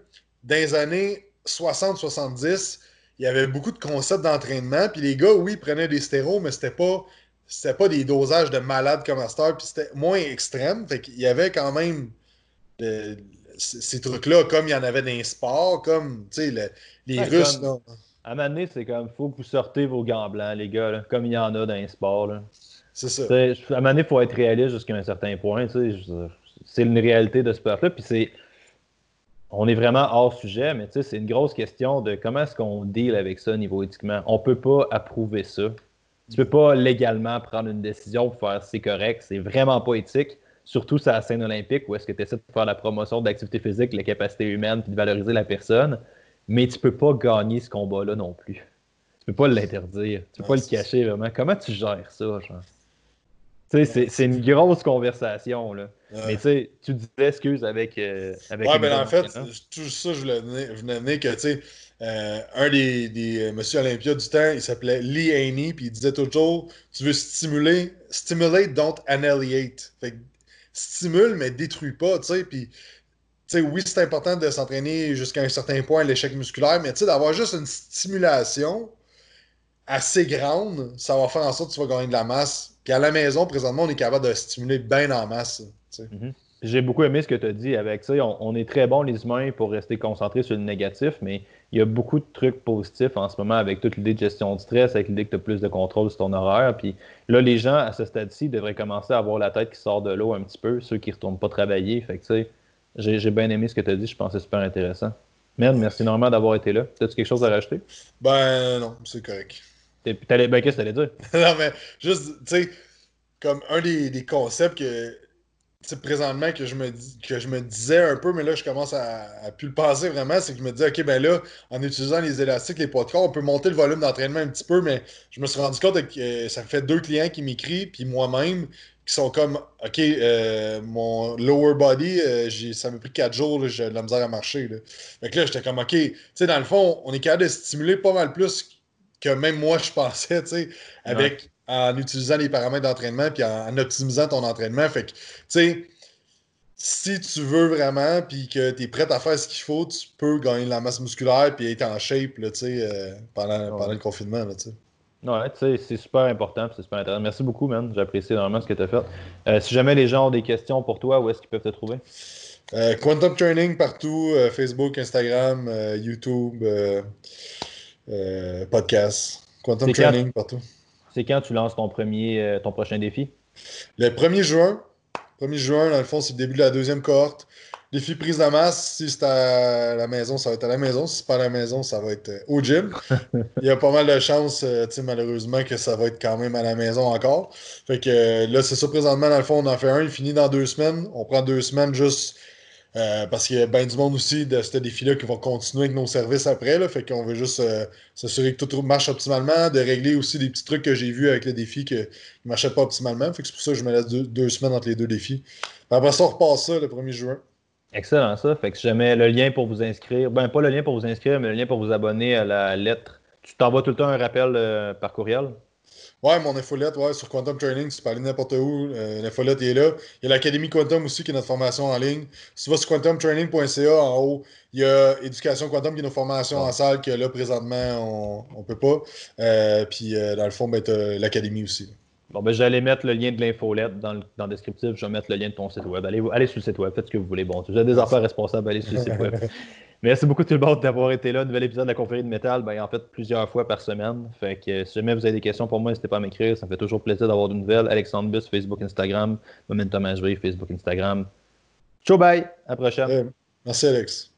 dans les années 60-70, il y avait beaucoup de concepts d'entraînement. Puis les gars, oui, ils prenaient des stéros, mais c'était pas, c'était pas des dosages de malades comme Astor. Puis c'était moins extrême. Fait qu'il y avait quand même ces trucs-là, comme il y en avait dans les sports, comme les Russes. À un moment donné, c'est comme, faut que vous sortez vos gants blancs, les gars, comme il y en a dans les sports. C'est ça. à un moment donné, il faut être réaliste jusqu'à un certain point. C'est une réalité de ce sport-là. Puis c'est on est vraiment hors sujet, mais c'est une grosse question de comment est-ce qu'on deal avec ça au niveau éthiquement. On ne peut pas approuver ça. Tu ne peux pas légalement prendre une décision pour faire c'est correct, c'est vraiment pas éthique, surtout sur la scène olympique où est-ce que tu essaies de faire la promotion de l'activité physique, la capacité humaine, puis de valoriser la personne, mais tu ne peux pas gagner ce combat-là non plus. Tu ne peux pas l'interdire, tu ne peux pas le cacher vraiment. Comment tu gères ça, genre? C'est une grosse conversation. Là. Mais tu disais excuse avec. Euh, avec ouais, mais en fait, tout ça, je venais venais que, tu sais, euh, un des, des euh, Monsieur Olympia du temps, il s'appelait Lee Haney, puis il disait toujours Tu veux stimuler, stimulate, don't annihilate. Fait que stimule, mais détruis pas, tu sais. Puis, tu sais, oui, c'est important de s'entraîner jusqu'à un certain point à l'échec musculaire, mais tu sais, d'avoir juste une stimulation assez grande, ça va faire en sorte que tu vas gagner de la masse puis à la maison, présentement, on est capable de stimuler bien en masse. Mhm. J'ai beaucoup aimé ce que tu as dit avec ça. On, est très bons, les humains, pour rester concentrés sur le négatif, mais il y a beaucoup de trucs positifs en ce moment avec toute l'idée de gestion de stress, avec l'idée que tu as plus de contrôle sur ton horaire. Puis là, les gens, à ce stade-ci, devraient commencer à avoir la tête qui sort de l'eau un petit peu, ceux qui ne retournent pas travailler. Fait que, j'ai bien aimé ce que tu as dit. Je c'est super intéressant. Merde, merci énormément d'avoir été là. As-tu quelque chose à rajouter? Ben non, c'est correct. Ben, qu'est-ce que tu allais dire? non, mais juste, tu sais, comme un des, concepts que, présentement, que je, me que je me disais un peu, mais là, je commence à, à plus le penser vraiment, c'est que je me disais, OK, ben là, en utilisant les élastiques, les poids de corps, on peut monter le volume d'entraînement un petit peu, mais je me suis rendu compte que euh, ça fait deux clients qui m'écrivent, puis moi-même, qui sont comme, OK, euh, mon lower body, euh, ça m'a pris quatre jours, j'ai de la misère à marcher. Là. Fait que là, j'étais comme, OK, tu sais, dans le fond, on est capable de stimuler pas mal plus que même moi je pensais, tu sais, avec en utilisant les paramètres d'entraînement puis en, optimisant ton entraînement. Fait que, tu sais, si tu veux vraiment puis que tu es prêt à faire ce qu'il faut, tu peux gagner de la masse musculaire puis être en shape là, euh, pendant, pendant le confinement. Là, sais. Ouais, c'est super important, c'est super intéressant. Merci beaucoup, man. J'apprécie énormément ce que tu as fait. Euh, si jamais les gens ont des questions pour toi, où est-ce qu'ils peuvent te trouver? Euh, Quantum Training partout, Facebook, Instagram, YouTube, podcast. Quantum Training partout. C'est quand tu lances ton premier, euh, ton prochain défi? Le 1er juin. 1er juin, dans le fond, c'est le début de la deuxième cohorte. Défi prise de masse, si c'est à la maison, ça va être à la maison. Si c'est pas à la maison, ça va être euh, au gym. Il y a pas mal de chances, euh, malheureusement, que ça va être quand même à la maison encore. Fait que là, c'est ça présentement, dans le fond, on en fait un, il finit dans deux semaines. On prend deux semaines juste euh, parce qu'il y a bien du monde aussi de ce défi-là qui vont continuer avec nos services après. Là, fait qu'on veut juste euh, s'assurer que tout marche optimalement, de régler aussi des petits trucs que j'ai vus avec le défi qui ne marchaient pas optimalement. Fait que c'est pour ça que je me laisse deux, semaines entre les deux défis. après ça, on repasse ça le 1er juin. Excellent ça. Fait que si jamais le lien pour vous inscrire, ben pas le lien pour vous inscrire, mais le lien pour vous abonner à la lettre, tu t'envoies tout le temps un rappel euh, par courriel? Ouais, mon infolette, ouais, sur Quantum Training, tu peux aller n'importe où. Euh, l'infolette est là. Il y a l'Académie Quantum aussi, qui est notre formation en ligne. Si tu vas sur quantumtraining.ca, en haut, il y a Éducation Quantum, qui est nos formations en salle, que là, présentement, on ne peut pas. Euh, puis, euh, dans le fond, ben, tu l'Académie aussi. Bon, ben, j'allais mettre le lien de l'infolette dans le, dans le descriptif. Je vais mettre le lien de ton site web. Allez, allez sur le site web, faites ce que vous voulez. Bon, vous avez des affaires responsables, allez sur le site web. Merci beaucoup tout le monde d'avoir été là. Nouvel épisode de la conférence de métal, ben, en fait plusieurs fois par semaine. Fait que si jamais vous avez des questions pour moi, n'hésitez pas à m'écrire. Ça me fait toujours plaisir d'avoir de nouvelles. Alexandre Bus, Facebook, Instagram. Momentum HV, Facebook, Instagram. Ciao, bye. À la prochaine. merci, Alex.